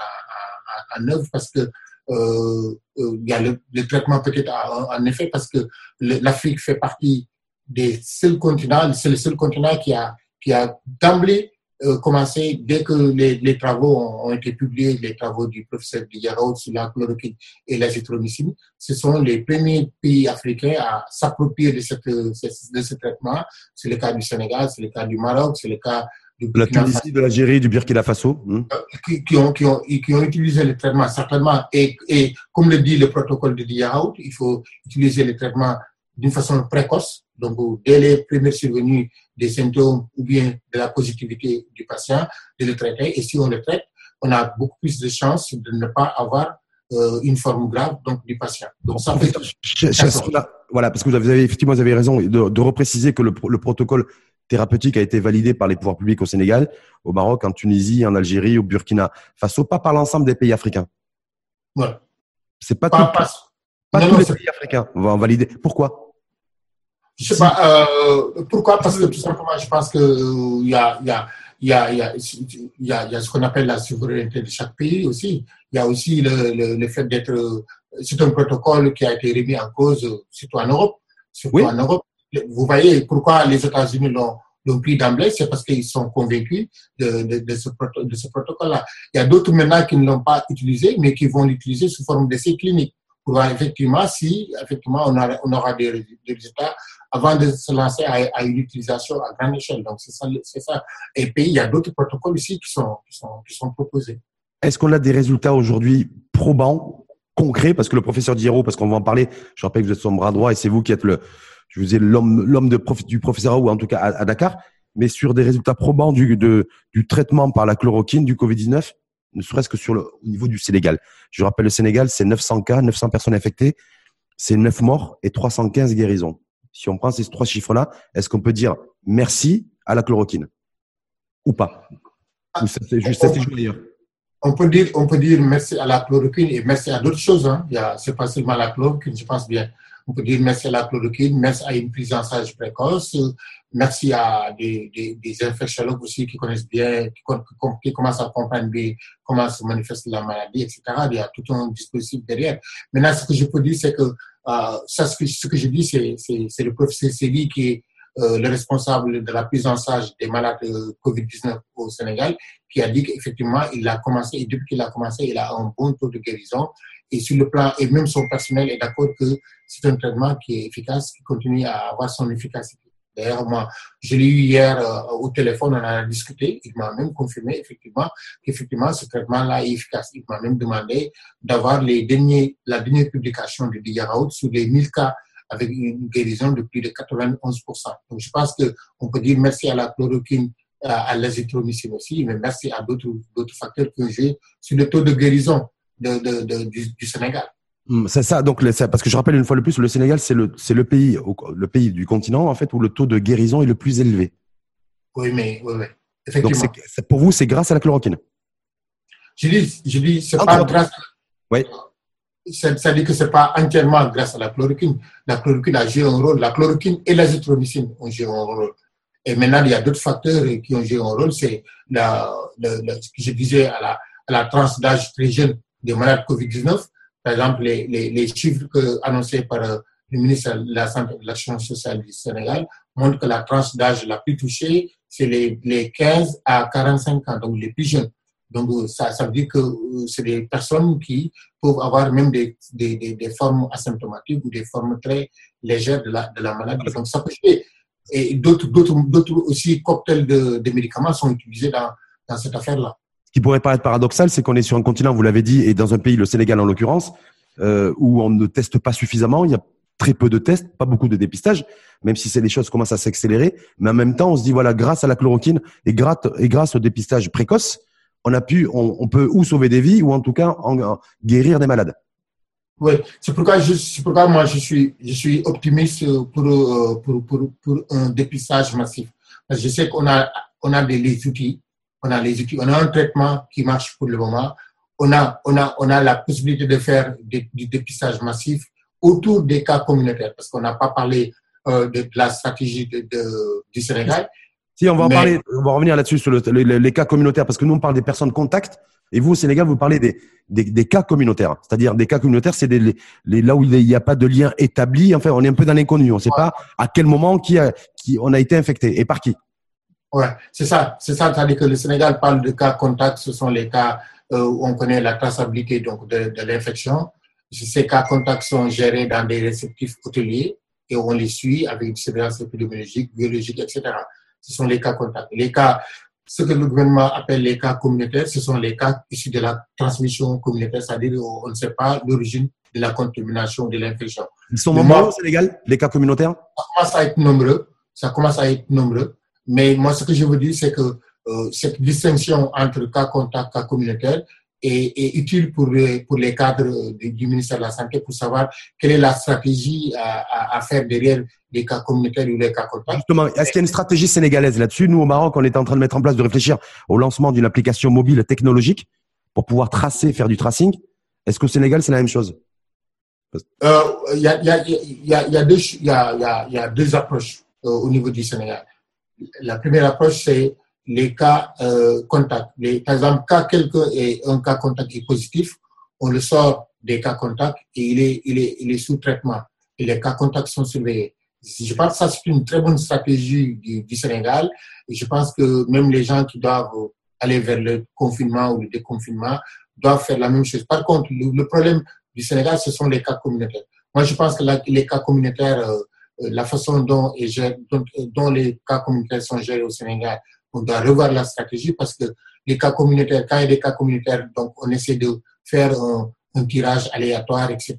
en, en, œuvre parce que euh, il y a le, le traitement peut-être en, effet parce que l'Afrique fait partie des seuls continents, c'est le seul continent qui a, qui a d'emblée euh, commencé, dès que les, les travaux ont, ont, été publiés, les travaux du professeur Diarraud sur la chloroquine et l'azithromycine, ce sont les premiers pays africains à s'approprier de, cette, de ce traitement. C'est le cas du Sénégal, c'est le cas du Maroc, c'est le cas de la Tunisie, de l'Algérie, du Burkina Faso. Hmm. Qui, qui, ont, qui, ont, qui ont utilisé le traitement, certainement. Et, et comme le dit le protocole de Diarraud, il faut utiliser le traitement d'une façon précoce, donc dès les premières survenues des symptômes ou bien de la positivité du patient, de le traiter. Et si on le traite, on a beaucoup plus de chances de ne pas avoir euh, une forme grave donc du patient. Donc ça fait voilà parce que vous avez effectivement vous avez raison de, de repréciser que le, le, protocole thérapeutique a été validé par les pouvoirs publics au Sénégal, au Maroc, en Tunisie, en Algérie, au Burkina Faso, pas par l'ensemble des pays africains. Voilà. C'est pas, pas, tout, pas, pas tous les pays africains vont valider. Pourquoi? Je sais pas euh, pourquoi? Parce que tout simplement je pense que il y a il y a il y a il y a il y a, ce qu'on appelle la souveraineté de chaque pays aussi. Il y a aussi le le, le fait d'être c'est un protocole qui a été remis en cause surtout en Europe. Surtout oui. en Europe. Vous voyez pourquoi les États-Unis l'ont l'ont pris d'emblée, c'est parce qu'ils sont convaincus de, de, de ce, de ce protocole-là. Il y a d'autres maintenant qui ne l'ont pas utilisé, mais qui vont l'utiliser sous forme d'essai clinique pour effectivement si effectivement on, aura des, résultats avant de se lancer à, une utilisation à grande échelle. Donc, c'est ça. Et puis, il y a d'autres protocoles ici qui sont, qui sont, proposés. Est-ce qu'on a des résultats aujourd'hui probants, concrets, parce que le professeur Diro, parce qu'on va en parler, je rappelle que vous êtes son bras droit et c'est vous qui êtes le, je vous l'homme, prof, du professeur ou en tout cas à, Dakar, mais sur des résultats probants du, du traitement par la chloroquine du Covid-19, ne serait-ce que sur le, au niveau du Sénégal. Je rappelle, le Sénégal, c'est 900 cas, 900 personnes infectées, c'est 9 morts et 315 guérisons si on prend ces trois chiffres-là, est-ce qu'on peut dire merci à la chloroquine ou pas? On, peut dire on peut dire merci à la chloroquine et merci à d'autres choses. Hein. Il y c'est pas seulement la chloroquine, je pense bien. On peut dire merci à la chloroquine, merci à une prise en charge précoce, merci à des, des, des aussi qui connaissent bien, qui, qui, commencent à comprendre bien comment se manifeste la maladie, etc. Il y a tout un dispositif derrière. Maintenant, ce que je peux dire, c'est que euh, ça, ce que, je dis, c'est le professeur Séli qui est euh, le responsable de la prise en charge des malades de Covid-19 au Sénégal, qui a dit qu'effectivement, il a commencé, et depuis qu'il a commencé, il a un bon taux de guérison. Et sur le plan, et même son personnel est d'accord que c'est un traitement qui est efficace, qui continue à avoir son efficacité. D'ailleurs, moi, je l'ai eu hier euh, au téléphone, on en a discuté. Il m'a même confirmé effectivement qu'effectivement ce traitement-là est efficace. Il m'a même demandé d'avoir les derniers, la dernière publication de Diaraout sur les 1000 cas avec une guérison de plus de 91%. Donc, je pense que on peut dire merci à la chloroquine, à, à l'azithromycine aussi, mais merci à d'autres facteurs ont joué sur le taux de guérison de, de, de du, du Sénégal. Hmm, c'est ça. Donc, parce que je rappelle une fois de plus, le Sénégal, c'est le, c'est le pays, le pays du continent en fait où le taux de guérison est le plus élevé. Oui, mais oui, oui. effectivement. Donc, pour vous, c'est grâce à la chloroquine. Je dis, je dis, c'est pas grâce. Oui. Ça, ça dit que c'est pas entièrement grâce à la chloroquine. La chloroquine a joué un rôle. La chloroquine et l'azithromycine ont joué un rôle. Et maintenant, il y a d'autres facteurs qui ont joué un rôle. C'est la, le, le, ce que je disais à la, à la tranche d'âge très jeune des malades Covid-19 par exemple, les, les, chiffres annoncés par euh, le ministre de la Santé et de l'Action sociale du Sénégal montrent que la tranche d'âge la plus touchée, c'est les, les 15 à 45 ans, donc les plus jeunes. Donc, euh, ça, ça veut dire que euh, c'est des personnes qui peuvent avoir même des, des, des, des, formes asymptomatiques ou des formes très légères de la, de la maladie. Donc, ça peut jouer. Et d'autres, d'autres, d'autres aussi cocktails de, de médicaments sont utilisés dans, dans cette affaire-là. Ce qui pourrait paraître paradoxal, c'est qu'on est sur un continent, vous l'avez dit, et dans un pays, le Sénégal en l'occurrence, euh, où on ne teste pas suffisamment. Il y a très peu de tests, pas beaucoup de dépistage, même si c'est les choses commencent à s'accélérer. Mais en même temps, on se dit voilà, grâce à la chloroquine et grâce, au dépistage précoce, on a pu, on, peut ou sauver des vies ou en tout cas guérir des malades. Oui, c'est pourquoi moi je suis, optimiste pour, euh, pour, un dépistage massif. Je sais qu'on a, des outils on a les outils, on a un traitement qui marche pour le moment. On a, on a, on a la possibilité de faire des, du dépistage massif autour des cas communautaires, parce qu'on n'a pas parlé euh, de, de, la stratégie de, de, du Sénégal. Si, on va en Mais... parler, on va revenir là-dessus sur le, les, les, cas communautaires, parce que nous, on parle des personnes contact, et vous, au Sénégal, vous parlez des, des, des cas communautaires. C'est-à-dire, des cas communautaires, c'est les, les, là où il n'y a pas de lien établi. Enfin, on est un peu dans l'inconnu. On ne sait pas à quel moment qui a, qui, on a été infecté et par qui. Ouais, c'est ça, c'est ça. C'est-à-dire que le Sénégal parle de cas contacts, ce sont les cas euh, où on connaît la traçabilité donc de, de l'infection. Ces cas contacts sont gérés dans des réceptifs hôteliers et on les suit avec une surveillance épidémiologique, biologique, etc. Ce sont les cas contacts. Les cas, ce que le gouvernement appelle les cas communautaires, ce sont les cas issus de la transmission communautaire, c'est-à-dire on ne sait pas l'origine de la contamination de l'infection. Ils sont nombreux au Sénégal, les cas communautaires? Ça commence à être nombreux. Ça commence à être nombreux. Mais moi, ce que je veux dire, c'est que euh, cette distinction entre cas contact, cas communautaire est, est utile pour les, pour les cadres du, du, ministère de la Santé pour savoir quelle est la stratégie à, à, à, faire derrière les cas communautaires ou les cas contacts. Justement, est-ce qu'il y a une stratégie sénégalaise là-dessus? Nous, au Maroc, on est en train de mettre en place, de réfléchir au lancement d'une application mobile technologique pour pouvoir tracer, faire du tracing. Est-ce qu'au Sénégal, c'est la même chose? Euh, Il y, a, y, a, y, a, y, a deux, y, a, y, a, y a deux approches euh, au niveau du Sénégal. La première approche, c'est les cas euh, contacts. Par exemple, quand quelqu'un est un cas contact positif, on le sort des cas contacts et il est, il est, il est sous traitement. Et les cas contacts sont surveillés. Je pense que ça, c'est une très bonne stratégie du, Sénégal. Et je pense que même les gens qui doivent aller vers le confinement ou le déconfinement doivent faire la même chose. Par contre, le, le problème du Sénégal, ce sont les cas communautaires. Moi, je pense que la, les cas communautaires, euh, la façon dont, dont, dont, les cas communautaires sont gérés au Sénégal, on doit revoir la stratégie parce que les cas communautaires, quand il y a des cas communautaires, donc on essaie de faire un, tirage aléatoire, etc.,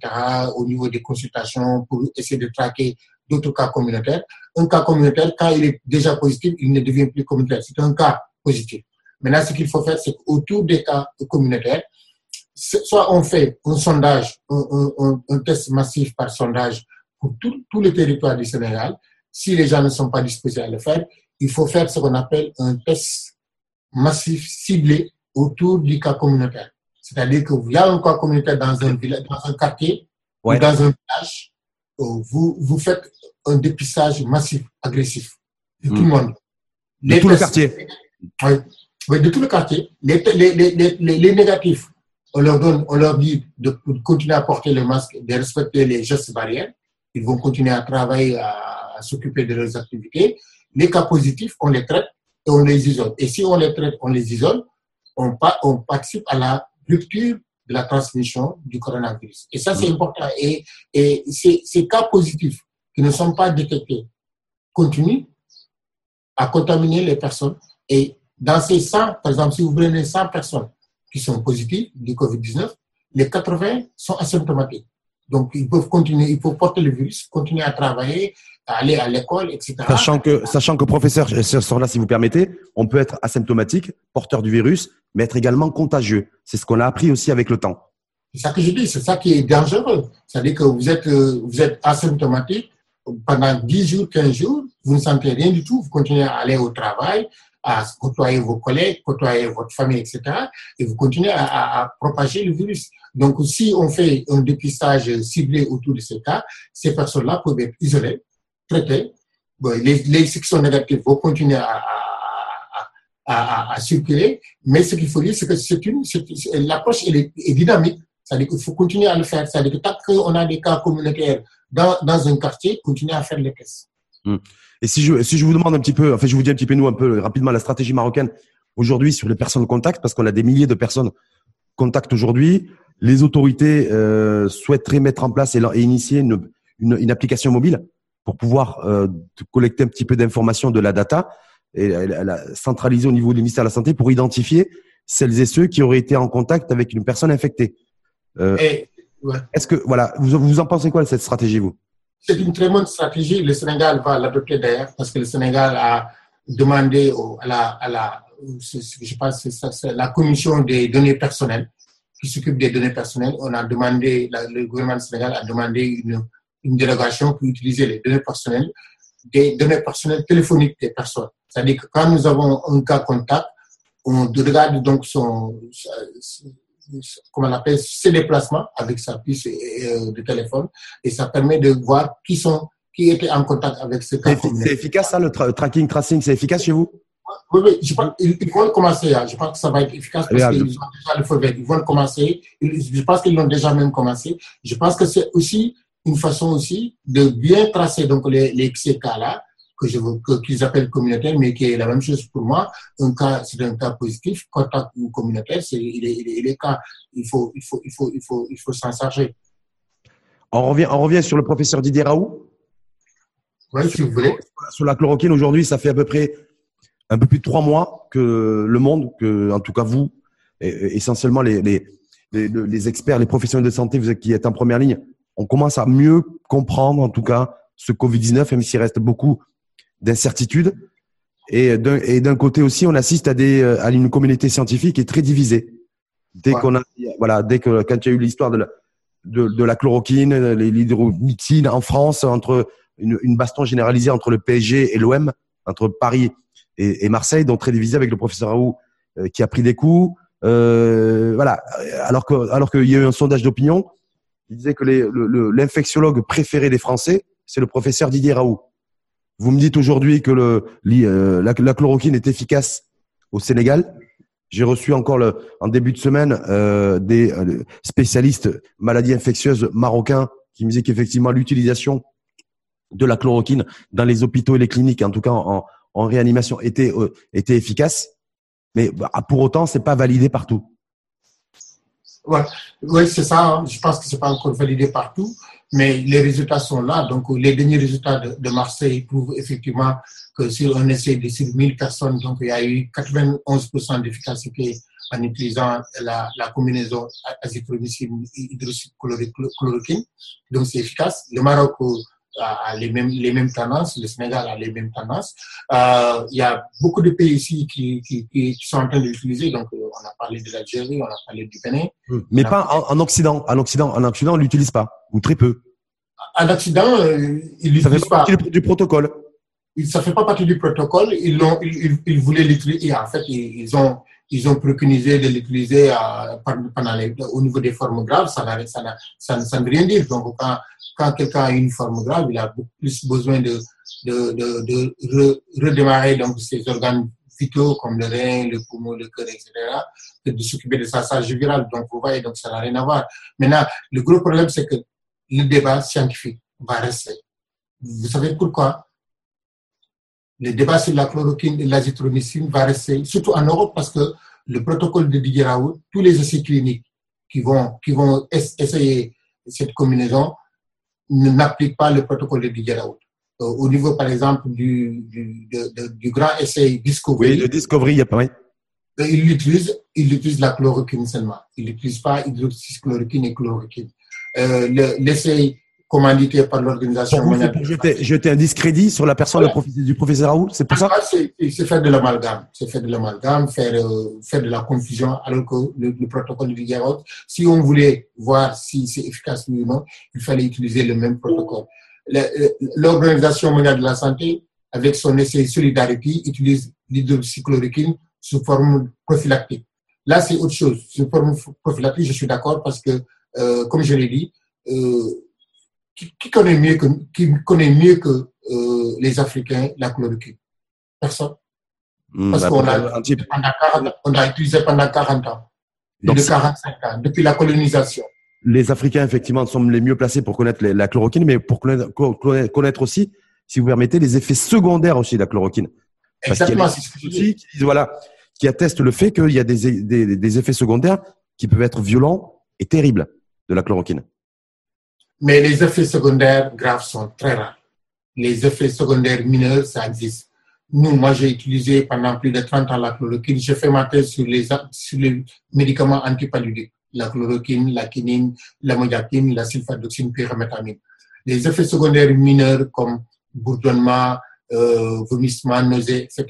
au niveau des consultations pour essayer de traquer d'autres cas communautaires. Un cas communautaire, quand il est déjà positif, il ne devient plus communautaire. C'est un cas positif. Maintenant, ce qu'il faut faire, c'est qu'autour des cas communautaires, soit on fait un sondage, un test massif par sondage pour tous tout les territoires du Sénégal. Si les gens ne sont pas disposés à le faire, il faut faire ce qu'on appelle un test massif ciblé autour du cas communautaire. C'est-à-dire qu'il y a un cas communautaire dans un village, dans un quartier ouais. ou dans un village, vous, vous faites un dépistage massif, agressif de mmh. tout le monde. De tout tests, le quartier. Oui, oui, de tout le quartier. Les, les, les, les, négatifs, on leur donne, on leur dit de continuer à porter le masque, de respecter les gestes barrières. Ils vont continuer à travailler, à, à s'occuper de leurs activités. Les cas positifs, on les traite et on les isole. Et si on les traite, on les isole, on, on participe à la rupture de la transmission du coronavirus. Et ça, c'est mmh. important. Et, et ces, ces, cas positifs qui ne sont pas détectés continuent à contaminer les personnes. Et dans ces 100, par exemple, si vous prenez 100 personnes qui sont positives du COVID-19, les 80 sont asymptomatiques. Donc, ils peuvent continuer, ils peuvent porter le virus, continuer à travailler, à aller à l'école, etc. Sachant que, sachant que, professeur, là, si vous permettez, on peut être asymptomatique, porteur du virus, mais être également contagieux. C'est ce qu'on a appris aussi avec le temps. C'est ça que je dis, c'est ça qui est dangereux. C'est-à-dire que vous êtes, vous êtes asymptomatique pendant 10 jours, 15 jours, vous ne sentez rien du tout, vous continuez à aller au travail, à côtoyer vos collègues, côtoyer votre famille, etc. Et vous continuez à, à, à, propager le virus. Donc, si on fait un dépistage ciblé autour de ces cas, ces personnes-là peuvent être isolées, traitées. Bon, les, les sont négatifs vont continuer à, à, circuler. Mais ce qu'il faut dire, c'est que c'est une, l'approche est, est, dynamique. C'est-à-dire qu'il faut continuer à le faire. C'est-à-dire que tant qu'on a des cas communautaires dans, dans un quartier, continuer à faire les tests. Hum. Et si je, si je vous demande un petit peu, enfin, je vous dis un petit peu, nous, un peu rapidement, la stratégie marocaine aujourd'hui sur les personnes contact, parce qu'on a des milliers de personnes contact aujourd'hui. Les autorités euh, souhaiteraient mettre en place et, et initier une, une, une, application mobile pour pouvoir euh, collecter un petit peu d'informations de la data et elle a centralisé au niveau du ministère de la Santé pour identifier celles et ceux qui auraient été en contact avec une personne infectée. Euh, ouais. Est-ce que voilà, vous, vous en pensez quoi de cette stratégie, vous? C'est une très bonne stratégie. Le Sénégal va l'adopter d'ailleurs parce que le Sénégal a demandé au, à la, à la, je pense, c'est la commission des données personnelles qui s'occupe des données personnelles. On a demandé, le gouvernement du Sénégal a demandé une, une délégation pour utiliser les données personnelles, des données personnelles téléphoniques des personnes. C'est-à-dire que quand nous avons un cas contact, on regarde donc son, comment on appelle, ses déplacements avec sa puce de téléphone et ça permet de voir qui sont, qui étaient en contact avec ce cas. C'est efficace ça, le tra tracking, tracing, c'est efficace chez vous? Oui, oui, je pense, ils, ils, vont commencer. Hein. Je pense que ça va être efficace parce qu'ils ont déjà le feu vert. Ils vont commencer. Je pense qu'ils l'ont déjà même commencé. Je pense que c'est aussi une façon aussi de bien tracer donc les, cas-là que je qu'ils appellent communautaire, mais qui est la même chose pour moi. Un cas, c'est un cas positif. Contact ou communautaire, c'est, il est, il est, cas. Il faut, il faut, il faut, il faut, il faut s'en charger. On revient, on revient sur le professeur Didier Raoult. Oui, si vous voulez. Sur la chloroquine, aujourd'hui, ça fait à peu près un peu plus de trois mois que le monde, que, en tout cas vous, et, essentiellement les, les, les, les, experts, les professionnels de santé, vous qui êtes en première ligne, on commence à mieux comprendre, en tout cas, ce Covid-19, même s'il reste beaucoup d'incertitudes. Et d'un côté aussi, on assiste à, des, à une communauté scientifique qui est très divisée. Dès qu'on a, voilà, dès que quand il y a eu l'histoire de la, de, de la chloroquine, l'hydromycine en France, entre une, une, baston généralisée entre le PSG et l'OM, entre Paris et, et, Marseille, donc très divisé avec le professeur Raoult euh, qui a pris des coups. Euh, voilà. Alors que alors qu'il y a eu un sondage d'opinion, il disait que l'infectiologue préféré des Français, c'est le professeur Didier Raoult. Vous me dites aujourd'hui que le, euh, la, chloroquine est efficace au Sénégal. J'ai reçu encore le, en début de semaine euh, des euh, spécialistes maladies infectieuses marocains qui me disaient qu'effectivement l'utilisation de la chloroquine dans les hôpitaux et les cliniques, en tout cas en, en réanimation, était, était efficace. Mais bah, pour autant, c'est pas validé partout. Ouais. Oui, c'est ça. Hein. Je pense que c'est pas encore validé partout mais les résultats sont là. Donc, les derniers résultats de, Marseille prouvent effectivement que si on essaie de sur 1000 personnes, donc il y a eu 91% d'efficacité en utilisant la, la combinaison azithromycine hydroxychloroquine. Donc, c'est efficace. Le Maroc a les mêmes, les mêmes tendances, le Sénégal a les mêmes tendances. Euh, il y a beaucoup de pays ici qui, qui, qui sont en train d'utiliser. Donc, on a parlé de l'Algérie, on a parlé du Bénin. Mais pas en, en, Occident. En Occident, en Occident, on l'utilise pas ou très peu. En Occident, euh, ils l'utilisent pas. Ça fait partie du protocole. Ça fait pas partie du protocole. Ils l'ont, ils, ils, voulaient l'utiliser. En fait, ils, ont, ils ont préconisé de l'utiliser les, au niveau des formes graves. Ça, ça, ça, ça ne veut rien dire. Donc, quand, quelqu'un a une forme grave, il a beaucoup plus besoin de redémarrer donc ses organes vitaux comme le rein, le poumon, le cœur, etc., que de s'occuper de sa charge virale. Donc, vous voyez, donc ça n'a rien à voir. Maintenant, le gros problème, c'est que le débat scientifique va rester. Vous savez pourquoi? Le débat sur la chloroquine et l'azithromycine va rester, surtout en Europe, parce que le protocole de Didier Raoult, tous les essais cliniques qui vont, qui vont essayer cette combinaison n'appliquent pas le protocole de Didier Raoult. Euh, au niveau, par exemple, du, du, de, du grand essai Discovery. Oui, le Discovery, il y a pas il utilise, il utilise la chloroquine seulement. Il n'utilise pas hydroxychloroquine et chloroquine. Euh, L'essai commandité par l'organisation mondiale. Jeter, jeter un discrédit sur la personne voilà. du professeur Raoult, c'est pour ça? C'est faire de l'amalgame. C'est faire de l'amalgame, faire, euh, faire de la confusion, alors que le, le protocole de Raoult, si on voulait voir si c'est efficace ou non, il fallait utiliser le même protocole. L'Organisation mondiale de la santé, avec son essai Solidarity, utilise l'hydroxychloroquine sous forme prophylactique. Là, c'est autre chose. Sous forme prophylactique, je suis d'accord parce que, euh, comme je l'ai dit, euh, qui, qui, connaît mieux que, qui connaît mieux que euh, les Africains la chloroquine Personne. Mmh, parce bah, qu'on a, on a utilisé pendant 40 ans. Donc, de 45 ans, depuis la colonisation. Les Africains, effectivement, sont les mieux placés pour connaître la chloroquine, mais pour connaître, connaître aussi, si vous permettez, les effets secondaires aussi de la chloroquine. Exactement. Qu'il y a qui, voilà, qui attestent le fait qu'il y a des, des, des, effets secondaires qui peuvent être violents et terribles de la chloroquine. Mais les effets secondaires graves sont très rares. Les effets secondaires mineurs, ça existe. Nous, moi, j'ai utilisé pendant plus de 30 ans la chloroquine. J'ai fait ma thèse sur les, sur les médicaments antipaludiques. La chloroquine, la quinine, la modiapine, la sulfadoxine, pyrimétamine. Les effets secondaires mineurs comme bourdonnement, euh, vomissement, nausées, etc.,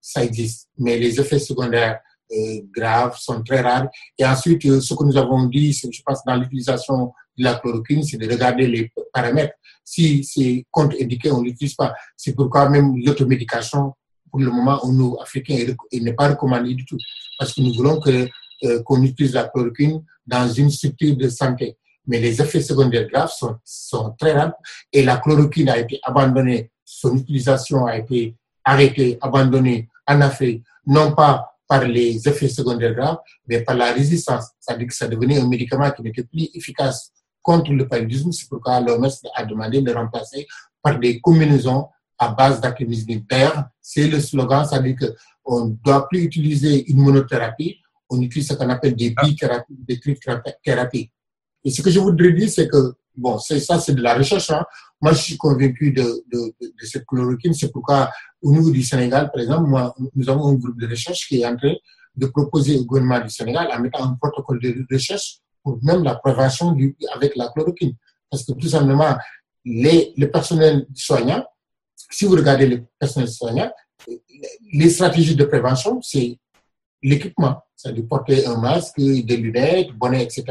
ça existe. Mais les effets secondaires euh, graves sont très rares. Et ensuite, euh, ce que nous avons dit, je pense, dans l'utilisation la chloroquine, c'est de regarder les paramètres. Si c'est contre-indiqué, on ne l'utilise pas. C'est pourquoi même l'automédication, pour le moment, nous, Africains, n'est pas recommandé du tout. Parce que nous voulons que euh, qu'on utilise la chloroquine dans une structure de santé. Mais les effets secondaires graves sont, sont très rares et la chloroquine a été abandonnée, son utilisation a été arrêtée, abandonnée en Afrique, non pas par les effets secondaires graves, mais par la résistance. C'est-à-dire que ça devenait un médicament qui n'était plus efficace contre le paludisme. C'est pourquoi l'OMS a demandé de le remplacer par des combinaisons à base d'acrylamycine terre. C'est le slogan, ça veut dire qu'on ne doit plus utiliser une monothérapie, on utilise ce qu'on appelle des bithérapies, des. Et ce que je voudrais dire, c'est que, bon, c'est ça, c'est de la recherche. Hein. Moi, je suis convaincu de, de, de, cette chloroquine. C'est pourquoi, au niveau du Sénégal, par exemple, moi, nous avons un groupe de recherche qui est en train de proposer au gouvernement du Sénégal en mettant un protocole de recherche même la prévention avec la chloroquine. Parce que tout simplement, les, le personnel soignant, si vous regardez le personnel soignant, les stratégies de prévention, c'est l'équipement. C'est de porter un masque, des lunettes, bonnet, etc.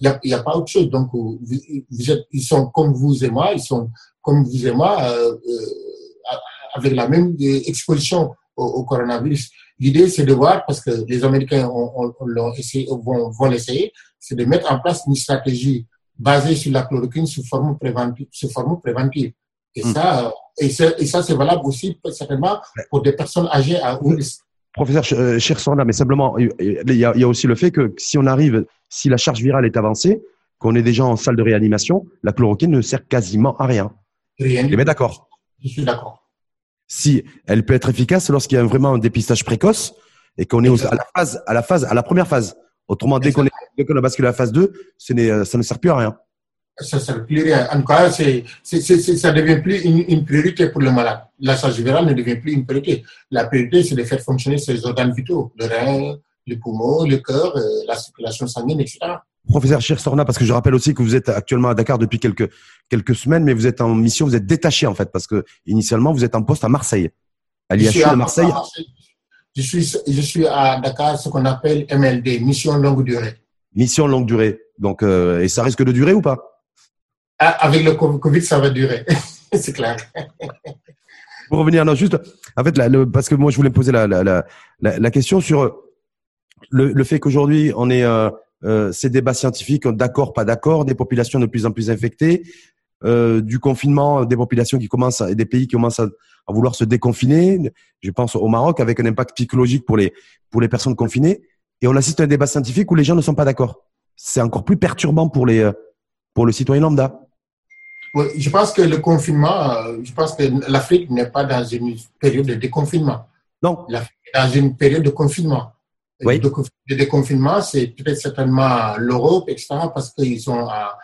Il n'y a, a, pas autre chose. Donc, ils sont comme vous et moi, ils sont comme vous et moi, euh, euh, avec la même exposition au, coronavirus. L'idée, c'est de voir, parce que les Américains vont, vont l'essayer, c'est de mettre en place une stratégie basée sur la chloroquine sous forme préventive. Sous forme préventive. Et, hmm. ça, et, et ça, c'est valable aussi certainement pour des personnes âgées à haut risque. Professeur euh, Cher Sorna, mais simplement, il y, a, il y, a, aussi le fait que si on arrive, si la charge virale est avancée, qu'on est déjà en salle de réanimation, la chloroquine ne sert quasiment à rien. Rien. Mais d'accord. Je suis d'accord. Si elle peut être efficace lorsqu'il y a vraiment un dépistage précoce et qu'on est à la phase, à la phase, à la première phase. Autrement, dès qu'on a basculé à la phase 2, ce euh, ça ne sert plus à rien. Ça ne sert plus à rien. En tout cas, ça ne devient plus une, une, priorité pour le malade. La charge virale ne devient plus une priorité. La priorité, c'est de faire fonctionner ses organes vitaux, le rein, le poumon, le cœur, euh, la circulation sanguine, etc. Professeur Sorna, parce que je rappelle aussi que vous êtes actuellement à Dakar depuis quelques, quelques semaines, mais vous êtes en mission, vous êtes détaché en fait, parce que initialement, vous êtes en poste à Marseille, à l'IHU de Marseille. Marseille. Je suis, je suis à Dakar, ce qu'on appelle MLD, mission longue durée. Mission longue durée. Donc, euh, et ça risque de durer ou pas? Ah, Avec le Covid, ça va durer. c'est clair. Pour revenir, non, juste, en fait, parce que moi, je voulais poser la, la, la, la question sur le, le fait qu'aujourd'hui, on est, euh, euh, ces débats scientifiques, d'accord, pas d'accord, des populations de plus en plus infectées, euh, du confinement, des populations qui commencent, et des pays qui commencent à, à, vouloir se déconfiner. Je pense au Maroc avec un impact psychologique pour les pour les personnes confinées. Et on assiste à un débat scientifique où les gens ne sont pas d'accord. C'est encore plus perturbant pour les pour le citoyen lambda. Oui, je pense que le confinement, euh, je pense que l'Afrique n'est pas dans une période de déconfinement. Non. L'Afrique est dans une période de confinement. Oui. De déconfinement, c'est peut-être certainement l'Europe, etc., parce qu'ils sont à,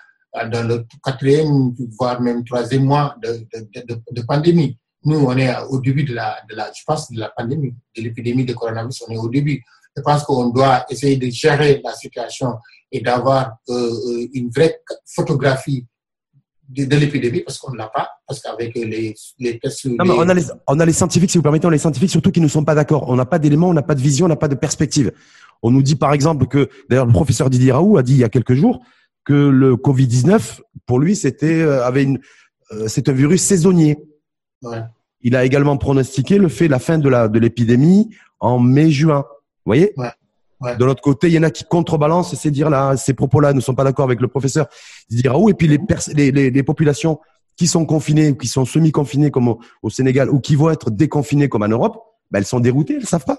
dans le quatrième, voire même troisième mois de, de, de, de, pandémie. Nous, on est au début de la, de la je pense, de la pandémie, de l'épidémie de coronavirus, on est au début. Je pense qu'on doit essayer de gérer la situation et d'avoir euh, euh une vraie photographie de, de l'épidémie parce qu'on ne l'a pas, parce qu'avec les, les tests. Non, mais on, a les, on a les scientifiques, si vous permettez, on a les scientifiques surtout qui ne sont pas d'accord. On n'a pas d'éléments, on n'a pas de vision, on n'a pas de perspective. On nous dit par exemple que, d'ailleurs, le professeur Didier Raoult a dit il y a quelques jours que le Covid-19, pour lui, c'était euh, avait une, euh, c'est un virus saisonnier. Ouais. Il a également pronostiqué le fait la fin de la de l'épidémie en mai-juin. Vous voyez? Ouais. Ouais. De l'autre côté, il y en a qui contrebalancent ces dire-là, ces propos-là ne sont pas d'accord avec le professeur Didier Raoult. Et puis les, les, les, les, populations qui sont confinées, qui sont semi-confinées comme au, au, Sénégal, ou qui vont être déconfinées comme en Europe, ben, elles sont déroutées, elles ne savent pas.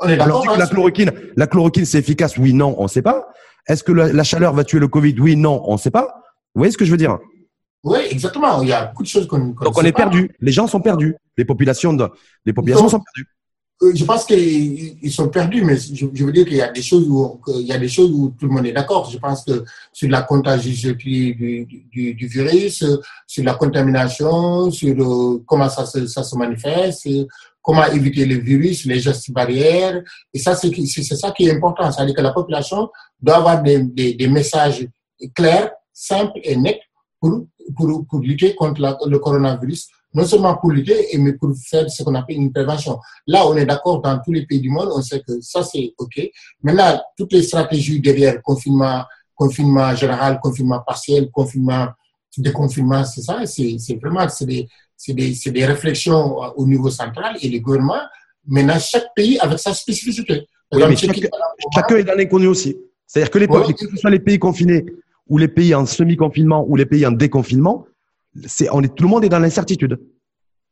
On est Alors la chloroquine, la chloroquine, c'est efficace? Oui, non, on ne sait pas. Est-ce que la, la, chaleur va tuer le Covid? Oui, non, on ne sait pas. Vous voyez ce que je veux dire? Oui, exactement. Il y a beaucoup de choses qu'on qu Donc on est perdu. Les gens sont perdus. Les populations, de, les populations Donc, sont perdues. Euh, je pense qu'ils sont perdus, mais je, veux dire qu'il y a des choses où tout le monde est d'accord. Je pense que sur la contagiosité du, virus, sur la contamination, sur le, comment ça se, manifeste, comment éviter le virus, les gestes barrières. Et ça, c'est ça qui est important. C'est-à-dire que la population doit avoir des, messages clairs, simples et nets pour, lutter contre le coronavirus non seulement pour lutter, mais pour faire ce qu'on appelle une prévention. Là, on est d'accord dans tous les pays du monde, on sait que ça, c'est OK. Maintenant, toutes les stratégies derrière, confinement, confinement général, confinement partiel, confinement, déconfinement, c'est ça, c'est vraiment, c'est des, des, des réflexions au niveau central et le gouvernement. Maintenant, chaque pays avec sa spécificité. Oui, mais chaque, chacun est dans l'inconnu aussi. C'est-à-dire que les, oui. que ce soit les pays confinés ou les pays en semi-confinement ou les pays en déconfinement, on est, tout le monde est dans l'incertitude.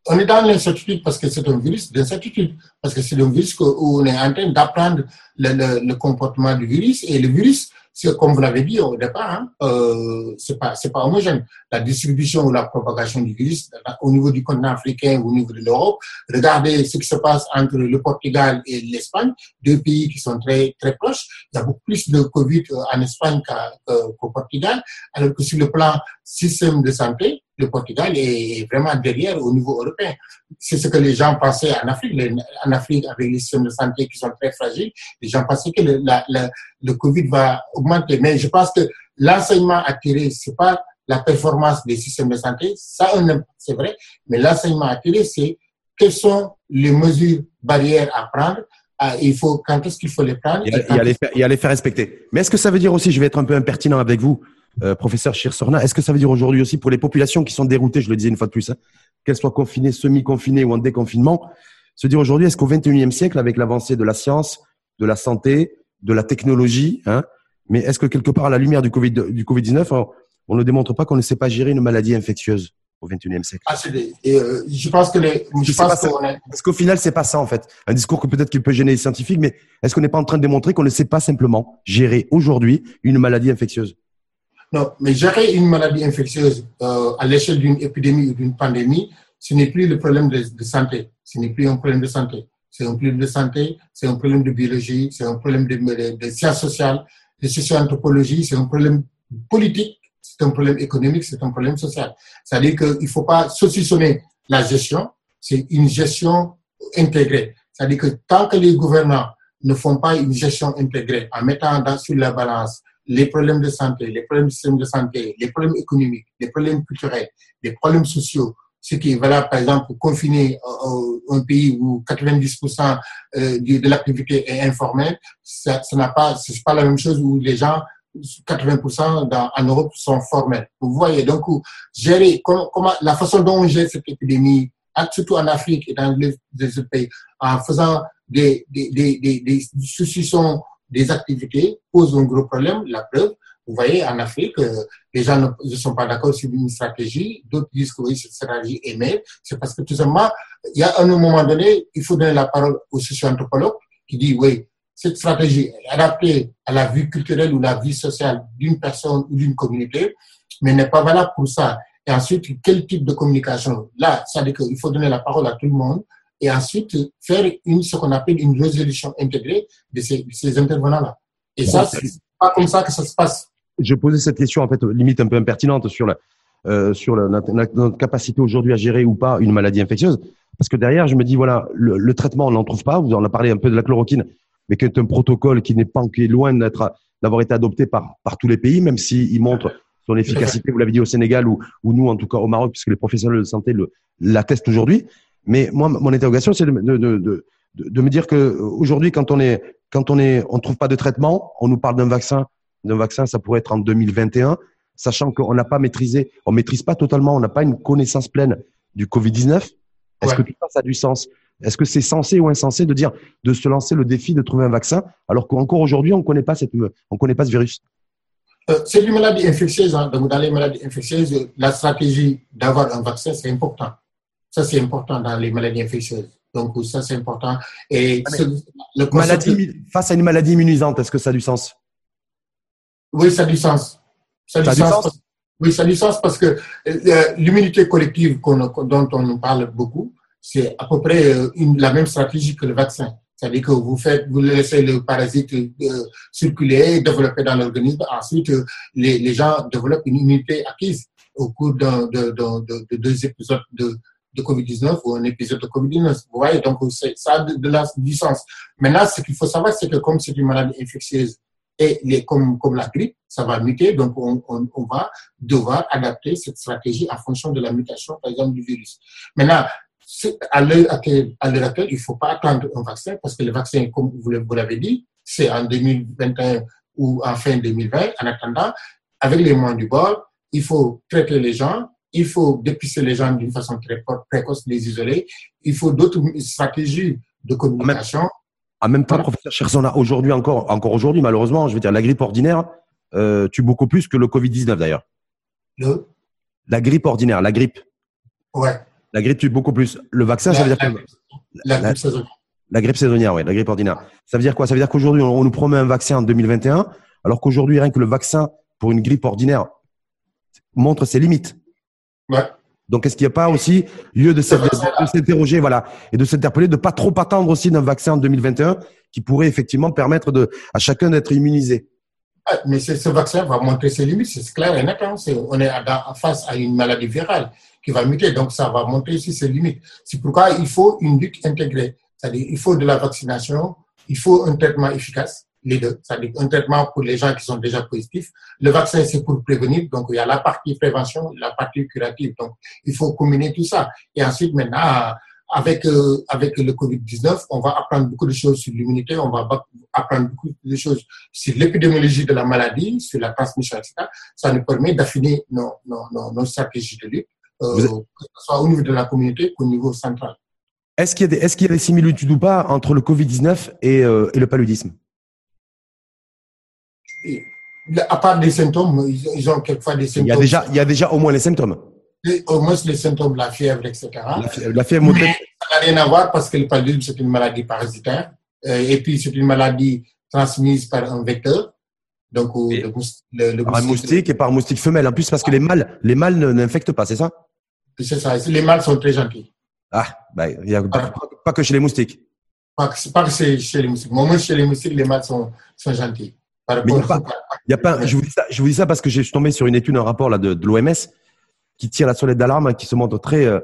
on est dans l'incertitude parce que c'est un virus d'incertitude, parce que c'est un virus où on est en train d'apprendre le, le, comportement du virus et le virus, comme vous l'avez dit au départ, hein, euh, c'est pas c'est pas homogène. La distribution ou la propagation du virus au niveau du continent africain ou au niveau de l'Europe. Regardez ce qui se passe entre le Portugal et l'Espagne, deux pays qui sont très très proches. Il y a beaucoup plus de Covid en Espagne qu'au Portugal, alors que sur le plan système de santé, le Portugal est vraiment derrière au niveau européen. C'est ce que les gens pensaient en Afrique. En Afrique, avec les systèmes de santé qui sont très fragiles, les gens pensaient que le, la, la, le Covid va augmenter. Mais je pense que l'enseignement à tirer, c'est pas la performance des systèmes de santé, ça c'est vrai, mais l'enseignement à tirer, c'est quelles sont les mesures barrières à prendre, ah, il faut, quand est-ce qu'il faut les prendre les faire, et à les faire respecter. Mais est-ce que ça veut dire aussi, je vais être un peu impertinent avec vous, euh, professeur Chirsorna, est-ce que ça veut dire aujourd'hui aussi pour les populations qui sont déroutées, je le disais une fois de plus, hein, qu'elles soient confinées, semi-confinées ou en déconfinement, se dire aujourd'hui, est-ce qu'au XXIe siècle, avec l'avancée de la science, de la santé, de la technologie, hein, mais est-ce que quelque part, à la lumière du Covid, du Covid-19, on, on, ne démontre pas qu'on ne sait pas gérer une maladie infectieuse au XXIe siècle? Ah, et, euh, Je pense que les, je, pense qu est... Parce qu'au final, c'est pas ça en fait? Un discours que peut-être qu'il peut gêner les scientifiques, mais est-ce qu'on n'est pas en train de démontrer qu'on ne sait pas simplement gérer aujourd'hui une maladie infectieuse? Non, mais gérer une maladie infectieuse euh, à l'échelle d'une épidémie ou d'une pandémie, ce n'est plus le problème de, santé. Ce n'est plus un problème de santé. C'est un problème de santé, c'est un problème de biologie, c'est un problème de, de, de sciences sociales, de socio-anthropologie, c'est un problème politique, c'est un problème économique, c'est un problème social. C'est-à-dire qu'il ne faut pas saucissonner la gestion, c'est une gestion intégrée. C'est-à-dire que tant que les gouvernants ne font pas une gestion intégrée en mettant dans, sur la balance les problèmes de santé, les problèmes du système de santé, les problèmes économiques, les problèmes culturels, les problèmes sociaux, ce qui est valable, par exemple, pour confiner euh, un pays où 90% euh, de l'activité est informelle, ça n'a pas, c'est pas la même chose où les gens, 80% dans, en Europe sont formels. Vous voyez, donc, gérer, comment, comment, la façon dont on gère cette épidémie, surtout en Afrique et dans les, autres pays, en faisant des, des, des, des, des des activités pose un gros problème. La preuve, vous voyez, en Afrique, euh, les gens ne, sont pas d'accord sur une stratégie. D'autres disent que oui, cette stratégie est meilleure. C'est parce que tout simplement, il y a un moment donné, il faut donner la parole au socio-anthropologue qui dit oui, cette stratégie est adaptée à la vie culturelle ou la vie sociale d'une personne ou d'une communauté, mais n'est pas valable pour ça. Et ensuite, quel type de communication? Là, ça veut dire qu'il faut donner la parole à tout le monde et ensuite faire une, ce qu'on appelle une résolution intégrée de ces, ces intervenants-là. Et ça, c'est pas comme ça que ça se passe. Je posais cette question, en fait, limite un peu impertinente sur la, euh, sur la, notre, notre capacité aujourd'hui à gérer ou pas une maladie infectieuse. Parce que derrière, je me dis, voilà, le, le traitement, on n'en trouve pas. Vous en avez parlé un peu de la chloroquine, mais qui est un protocole qui n'est pas, qui est loin d'être, d'avoir été adopté par, par tous les pays, même s'il montre son efficacité, vous l'avez dit au Sénégal ou, ou nous, en tout cas au Maroc, puisque les professionnels de santé l'attestent aujourd'hui. Mais moi, mon interrogation, c'est de, de, de, de, me dire que aujourd'hui, quand on est, quand on est, on trouve pas de traitement, on nous parle d'un vaccin, d'un vaccin, ça pourrait être en 2021, sachant qu'on n'a pas maîtrisé, on maîtrise pas totalement, on n'a pas une connaissance pleine du Covid-19. Est-ce ouais. que tout ça, ça a du sens? Est-ce que c'est censé ou insensé de dire, de se lancer le défi de trouver un vaccin, alors qu'encore aujourd'hui, on connaît pas cette, on connaît pas ce virus? Euh, c'est une maladie infectieuse. Hein. Donc, dans les maladies infectieuses, la stratégie d'avoir un vaccin, c'est important. Ça, c'est important dans les maladies infectieuses. Donc, ça, c'est important. Et ce, le maladie, face à une maladie immunisante, est-ce que ça a du sens? Oui, ça a du sens. Ça a, ça du, a sens. du, sens. Oui, ça a du sens parce que euh, l'immunité collective dont on nous parle beaucoup, c'est à peu près euh, une, la même stratégie que le vaccin. C'est-à-dire que vous faites, vous laissez le parasite euh, circuler, développer dans l'organisme. Ensuite, euh, les, les gens développent une immunité acquise au cours de, de, de, de deux épisodes de, de Covid-19 ou un épisode de Covid-19. Vous voyez, donc ça a de, la licence. Maintenant, ce qu'il faut savoir, c'est que comme c'est une maladie infectieuse et comme, comme la grippe, ça va muter, donc on, on, on va devoir adapter cette stratégie en fonction de la mutation, par exemple, du virus. Maintenant, à l'heure actuelle, actuelle, il ne faut pas attendre un vaccin parce que le vaccin, comme vous l'avez dit, c'est en 2021 ou en fin 2020. En attendant, avec les moyens du bord, il faut traiter les gens, il faut dépister les gens d'une façon très précoce, les isoler. Il faut d'autres stratégies de communication. En même temps, professeur Chersona, aujourd'hui encore, encore aujourd'hui, malheureusement, je veux dire, la grippe ordinaire euh, tue beaucoup plus que le Covid-19 d'ailleurs. Le? La grippe ordinaire, la grippe. Ouais. La grippe tue beaucoup plus. Le vaccin, ça veut dire la, que la, grippe saisonnière. La grippe saisonnière, oui, la grippe ordinaire. Ça veut dire quoi? Ça veut dire qu'aujourd'hui, on, nous promet un vaccin en 2021, alors qu'aujourd'hui, rien que le vaccin pour une grippe ordinaire montre ses limites. Ouais. Donc, est-ce qu'il n'y a pas aussi lieu de s'interroger, voilà, et de s'interpeller, de pas trop attendre aussi d'un vaccin en 2021 qui pourrait effectivement permettre de, à chacun d'être immunisé? Mais ce vaccin va montrer ses limites, c'est clair et net. Hein. on est face à une maladie virale qui va muter, donc ça va montrer aussi ses limites. C'est pourquoi il faut une lutte intégrée. C'est-à-dire, il faut de la vaccination, il faut un traitement efficace, les deux. C'est-à-dire un traitement pour les gens qui sont déjà positifs. Le vaccin, c'est pour prévenir. Donc, il y a la partie prévention, la partie curative. Donc, il faut combiner tout ça. Et ensuite, maintenant, avec, euh, avec le Covid-19, on va apprendre beaucoup de choses sur l'immunité, on va apprendre beaucoup de choses sur l'épidémiologie de la maladie, sur la transmission, etc. Ça nous permet d'affiner nos, nos, nos, nos, stratégies de lutte, euh, que ce soit au niveau de la communauté qu'au niveau central. Est-ce qu'il y, est qu'il y, a des similitudes ou pas entre le Covid-19 et, euh, et, le paludisme? À part des symptômes, ils, ont quelquefois des symptômes. Il y, a déjà, il y a déjà au moins les symptômes. au moins les symptômes, la fièvre, etc. La, fièvre, Mais ça n'a rien à voir parce que le paludisme, c'est une maladie parasitaire. Euh, et puis, c'est une maladie transmise par un vecteur. Donc, le, le, le par un moustique et par moustique femelle. En plus, parce que les mâles, les mâles n'infectent pas, c'est ça? C'est ça. Les mâles sont très gentils. Ah, bah, y a pas, que chez les moustiques. Pas que, pas que chez les moustiques. Moi, chez les moustiques, les mâles sont, sont gentils. Il y a pas, y a pas, je, vous dis ça, je vous dis ça parce que j'ai tombé sur une étude, un rapport là, de, de l'OMS qui tire la sonnette d'alarme, qui se montre très, euh,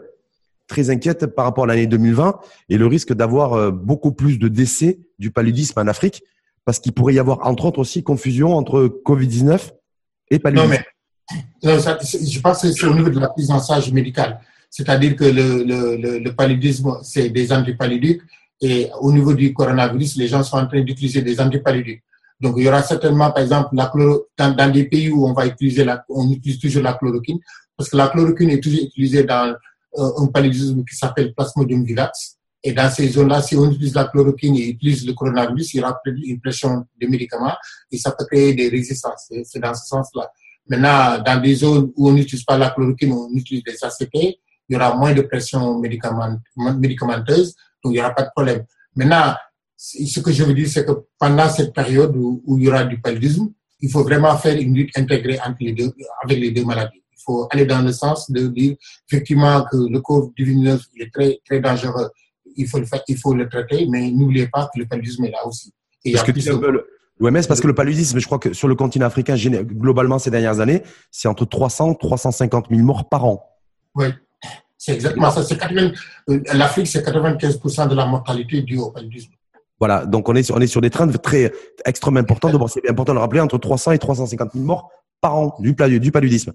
très inquiète par rapport à l'année 2020 et le risque d'avoir euh, beaucoup plus de décès du paludisme en Afrique parce qu'il pourrait y avoir, entre autres aussi, confusion entre Covid-19 et paludisme. Non, mais non, ça, je pense que c'est au niveau de la prise en charge médicale. C'est-à-dire que le, le, le, paludisme, c'est des antipaludiques et au niveau du coronavirus, les gens sont en train d'utiliser des antipaludiques. Donc, il y aura certainement, par exemple, la dans, dans, des pays où on va utiliser la, on utilise toujours la chloroquine, parce que la chloroquine est toujours utilisée dans euh, un paludisme qui s'appelle Plasmodium vivax. Et dans ces zones-là, si on utilise la chloroquine et utilise le coronavirus, il y aura une pression de médicaments et ça peut créer des résistances. C'est dans ce sens-là. Maintenant, dans des zones où on n'utilise pas la chloroquine, on utilise des ACP, il y aura moins de pression médicamenteuse, donc il n'y aura pas de problème. Maintenant, ce que je veux dire, c'est que pendant cette période où, il y aura du paludisme, il faut vraiment faire une lutte intégrée entre les deux, avec les deux maladies. Il faut aller dans le sens de dire effectivement que le COVID-19 est très, très dangereux. Il faut le faire, il faut le traiter, mais n'oubliez pas que le paludisme est là aussi. Et parce que tu l'OMS, parce que le paludisme, je crois que sur le continent africain, globalement ces dernières années, c'est entre 300 350 000 morts par an. Oui. C'est exactement ça. Euh, L'Afrique, c'est 95% de la mortalité due au paludisme. Voilà, donc on est sur, on est sur des trains très extrêmement importants. Donc c'est important de le rappeler, entre 300 et 350 000 morts par an du, du paludisme.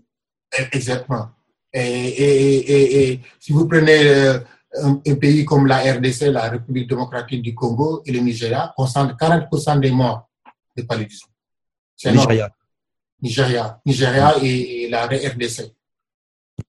Exactement. Et, et, et, si vous prenez euh, un, pays comme la RDC, la République démocratique du Congo et le Nigeria, concentrent 40% des morts de paludisme. Nigeria. Nigeria. Nigeria et, et la RDC.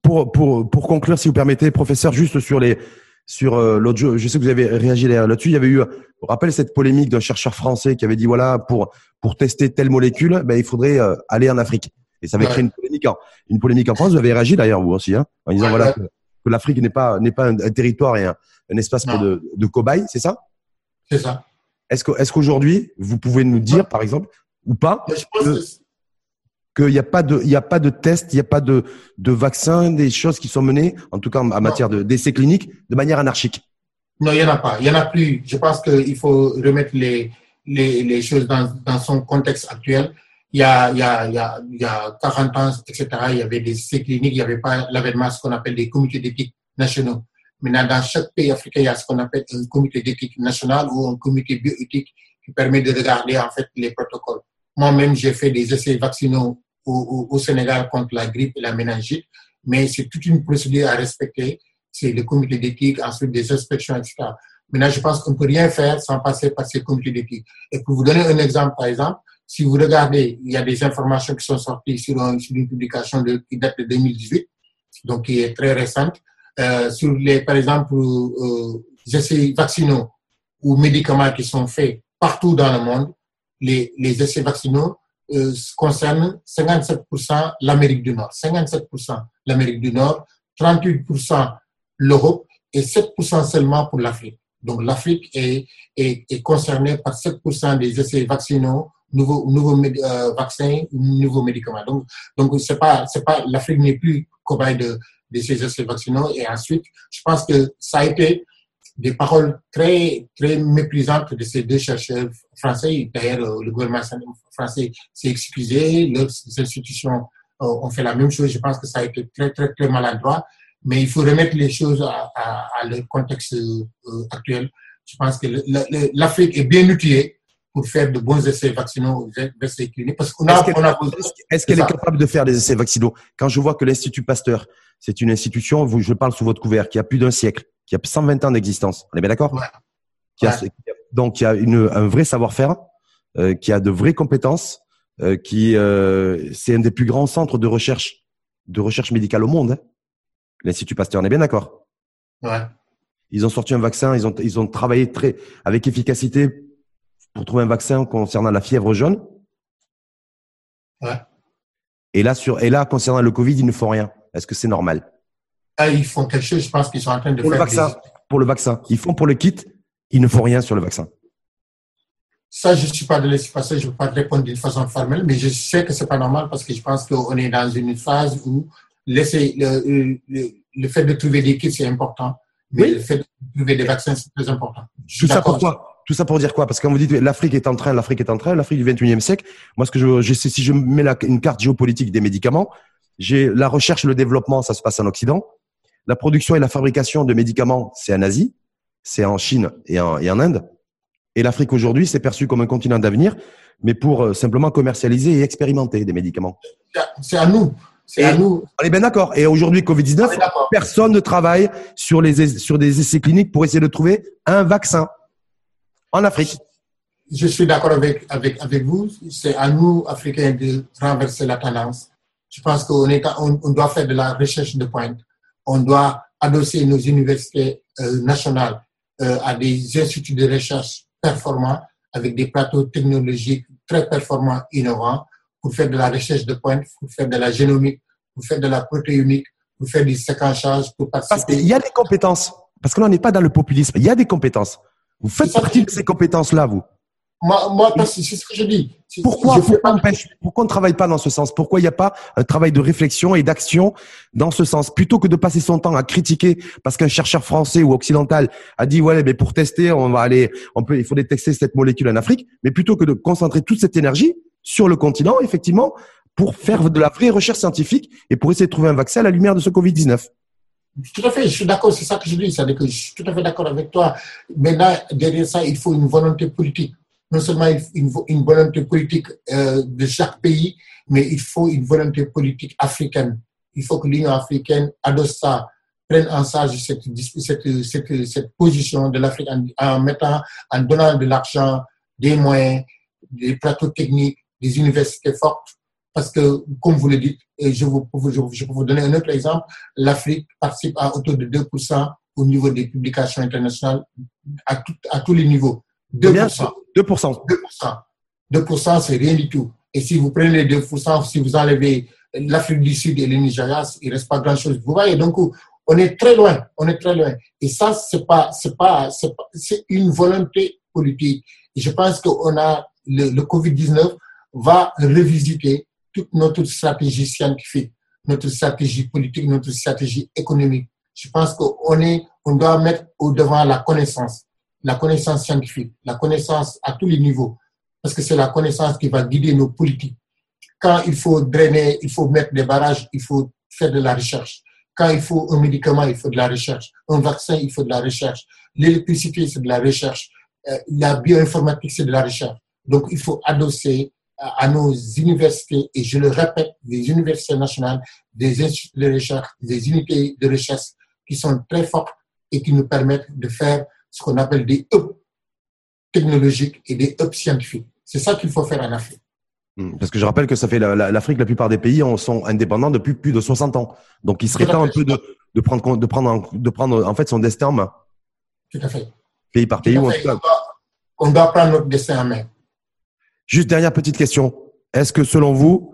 Pour, pour, pour conclure, si vous permettez, professeur, juste sur les sur euh, l'autre je sais que vous avez réagi là-dessus. Il y avait eu, vous rappelle cette polémique d'un chercheur français qui avait dit voilà pour pour tester telle molécule, ben il faudrait euh, aller en Afrique. Et ça avait créé une polémique en une polémique en France. Vous avez réagi d'ailleurs vous aussi, hein, en disant voilà que, l'Afrique n'est pas n'est pas un, territoire et un, un espace de, de cobayes, c'est ça? C'est ça. Est-ce que est-ce qu'aujourd'hui vous pouvez nous dire par exemple ou pas qu'il n'y a pas de, il y a pas de tests, il n'y a pas de, de vaccins, des choses qui sont menées, en tout cas en matière d'essais cliniques, de manière anarchique. Non, il n'y en a pas. Il n'y en a plus. Je pense qu'il faut remettre les, les, les choses dans, dans, son contexte actuel. Il y, a, il, y a, il, y a, il y a 40 ans, etc., il y avait des essais cliniques, il n'y avait pas l'avènement ce qu'on appelle des comités d'éthique nationaux. Maintenant, dans chaque pays africain, il y a ce qu'on appelle un comité d'éthique national ou un comité bioéthique qui permet de regarder en fait les protocoles. Moi-même, j'ai fait des essais vaccinaux au, au, Sénégal contre la grippe et la méningite, mais c'est toute une procédure à respecter. C'est le comité d'éthique, ensuite des inspections, etc. Maintenant, je pense qu'on ne peut rien faire sans passer par ces comités d'éthique. Et pour vous donner un exemple, par exemple, si vous regardez, il y a des informations qui sont sorties sur, sur une publication de, qui date de 2018, donc qui est très récente, euh, sur les, par exemple, euh, essais vaccinaux ou médicaments qui sont faits partout dans le monde, les, les essais vaccinaux euh, concerne 57% l'Amérique du Nord, 57% l'Amérique du Nord, 38% l'Europe et 7% seulement pour l'Afrique. Donc l'Afrique est, est, concernée par 7% des essais vaccinaux, nouveaux, nouveaux euh, vaccins, nouveaux médicaments. Donc, donc l'Afrique n'est plus cobaye de, de ces essais vaccinaux. Et ensuite, je pense que ça a été des paroles très, très méprisantes de ces deux chercheurs français. D'ailleurs, euh, le gouvernement français s'est excusé, leurs institutions euh, ont fait la même chose. Je pense que ça a été très, très, très maladroit. Mais il faut remettre les choses à, à, à leur contexte euh, actuel. Je pense que l'Afrique est bien outillée pour faire de bons essais vaccinaux, cliniques. Parce qu'on a, est-ce qu'elle, est, est, qu est, capable de faire des essais vaccinaux? Quand je vois que l'Institut Pasteur, c'est une institution, je parle sous votre couvert, qui a plus d'un siècle, qui a 120 ans d'existence. On est bien d'accord ouais. qui a, Donc, qui a une, un vrai savoir-faire, euh, qui a de vraies compétences, euh, qui euh, c'est un des plus grands centres de recherche de recherche médicale au monde. Hein. L'Institut Pasteur, on est bien d'accord Ouais. Ils ont sorti un vaccin, ils ont ils ont travaillé très avec efficacité pour trouver un vaccin concernant la fièvre jaune. Ouais. Et là sur et là concernant le Covid, ils ne font rien. Est-ce que c'est normal? Ah, ils font quelque chose, je pense qu'ils sont en train de pour faire. Le vaccin, des... Pour le vaccin. Ils font pour le kit, ils ne font rien sur le vaccin. Ça, je ne suis pas de laisser passer, je ne peux pas te répondre d'une façon formelle, mais je sais que ce n'est pas normal parce que je pense qu'on est dans une phase où laisser le, le, le fait de trouver des kits, c'est important, mais oui. le fait de trouver des vaccins, c'est très important. Tout ça pourquoi Tout ça pour dire quoi? Parce que quand vous dites l'Afrique est en train, l'Afrique est en train, l'Afrique du 21e siècle, moi, ce que je, si je mets la, une carte géopolitique des médicaments, j'ai la recherche, le développement, ça se passe en Occident. La production et la fabrication de médicaments, c'est en Asie, c'est en Chine et en, et en Inde. Et l'Afrique aujourd'hui, c'est perçu comme un continent d'avenir, mais pour euh, simplement commercialiser et expérimenter des médicaments. C'est à nous. C'est à nous. On est bien d'accord. Et aujourd'hui, Covid-19, personne ne travaille sur, les, sur des essais cliniques pour essayer de trouver un vaccin en Afrique. Je suis d'accord avec, avec, avec vous. C'est à nous, Africains, de renverser la tendance. Je pense qu'on on, on doit faire de la recherche de pointe on doit adosser nos universités euh, nationales euh, à des instituts de recherche performants avec des plateaux technologiques très performants, innovants, pour faire de la recherche de pointe, pour faire de la génomique, pour faire de la protéomique, pour faire du séquençage, pour participer. Parce qu'il y a des compétences. Parce que là, on n'est pas dans le populisme. Il y a des compétences. Vous faites partie de ces compétences-là, vous. Moi, moi c'est ce que je dis. Pourquoi, je pourquoi, on pourquoi on ne travaille pas dans ce sens? Pourquoi il n'y a pas un travail de réflexion et d'action dans ce sens? Plutôt que de passer son temps à critiquer parce qu'un chercheur français ou occidental a dit ouais mais pour tester on va aller on peut il faut tester cette molécule en Afrique, mais plutôt que de concentrer toute cette énergie sur le continent effectivement pour faire de la vraie recherche scientifique et pour essayer de trouver un vaccin à la lumière de ce Covid-19. Tout à fait, je suis d'accord, c'est ça que je dis, c'est-à-dire que je suis tout à fait d'accord avec toi. Maintenant, derrière ça, il faut une volonté politique non seulement une, une volonté politique euh, de chaque pays, mais il faut une volonté politique africaine. Il faut que l'Union africaine adosse ça, prenne en charge cette, position de l'Afrique en, mettant, en donnant de l'argent, des moyens, des plateaux techniques, des universités fortes. Parce que, comme vous le dites, et je, vous, peux vous donner un autre exemple, l'Afrique participe à autour de 2% au niveau des publications internationales à tous les niveaux. 2%. 2%. 2%. 2%, c'est rien du tout. Et si vous prenez les 2%, si vous enlevez l'Afrique du Sud et le Nigeria, il reste pas grand chose. Vous voyez, donc, on est très loin. On est très loin. Et ça, c'est pas, c'est pas, c'est une volonté politique. Et je pense qu'on a, le, le Covid-19 va revisiter toute notre stratégie scientifique, notre stratégie politique, notre stratégie économique. Je pense qu'on est, on doit mettre au devant la connaissance la connaissance scientifique, la connaissance à tous les niveaux, parce que c'est la connaissance qui va guider nos politiques. Quand il faut drainer, il faut mettre des barrages, il faut faire de la recherche. Quand il faut un médicament, il faut de la recherche. Un vaccin, il faut de la recherche. L'électricité, c'est de la recherche. Euh, la bioinformatique, c'est de la recherche. Donc, il faut adosser à nos universités, et je le répète, des universités nationales, des des unités de recherche qui sont très fortes et qui nous permettent de faire ce qu'on appelle des hubs technologiques et des hubs scientifiques. C'est ça qu'il faut faire en Afrique. Hmm, parce que je rappelle que ça fait l'Afrique, la, plupart des pays sont indépendants depuis plus de 60 ans. Donc il serait temps un peu de, de, prendre, de, prendre, de prendre en fait son destin en main. Tout à fait. Pays par pays. On, doit, on doit prendre notre destin en main. Juste dernière petite question. Est-ce que selon vous,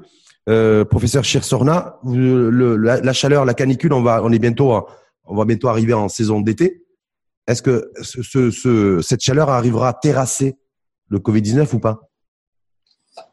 euh, professeur Chirsorna, le, la, la, chaleur, la canicule, on va, on est bientôt on va bientôt arriver en saison d'été. Est-ce que ce, ce, cette chaleur arrivera à terrasser le Covid-19 ou pas?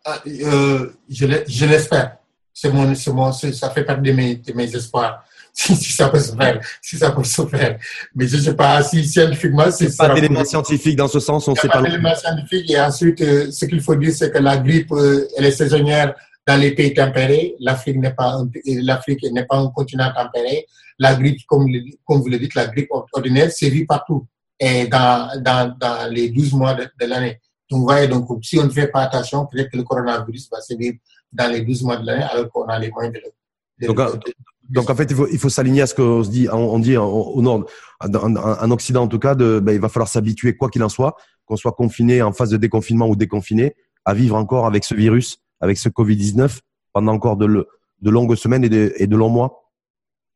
Ah, euh, Je l'espère. C'est mon, mon, ça fait partie de mes, de mes espoirs. Si, si, ça peut se faire, si ça peut se faire. Mais je ne sais pas si scientifiquement c'est pas d'éléments scientifiques dans ce sens, on ne sait pas. Pas d'éléments scientifiques et ensuite euh, ce qu'il faut dire c'est que la grippe euh, elle est saisonnière dans les pays tempérés. L'Afrique n'est pas l'Afrique n'est pas un continent tempéré. La grippe, comme, comme vous le dites, la grippe ordinaire sévit partout et dans, dans, dans les 12 mois de, de l'année. Donc, vous voyez, donc, si on ne fait pas attention, peut-être que le coronavirus va sévir dans les 12 mois de l'année alors qu'on a les moyens de le. donc, de, donc, en fait, il faut, il faut s'aligner à ce qu'on se dit, on, dit au nord, en, Occident en tout cas, de, ben, il va falloir s'habituer, quoi qu'il en soit, qu'on soit confiné en phase de déconfinement ou déconfiné, à vivre encore avec ce virus, avec ce Covid-19 pendant encore de, longues semaines et de, longs mois?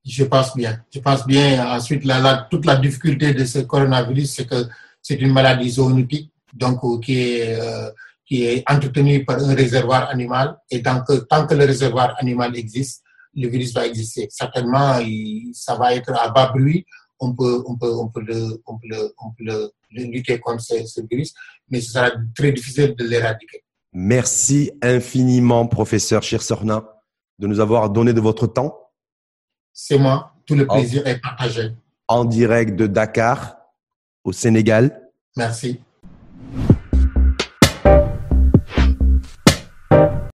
Je pense bien. Je pense bien. Ensuite, toute la difficulté de ce coronavirus, c'est que c'est une maladie zoonotique, donc qui est euh, qui est entretenu par un réservoir animal. Et tant que, tant que le réservoir animal existe, le virus va exister. Certainement, ça va être à bas bruit. On peut, le, lutter contre ce, virus, mais ce sera très difficile de l'éradiquer. Merci infiniment, professeur Chirsorna, de nous avoir donné de votre temps. C'est moi. Tout le plaisir en, est partagé. En direct de Dakar, au Sénégal. Merci.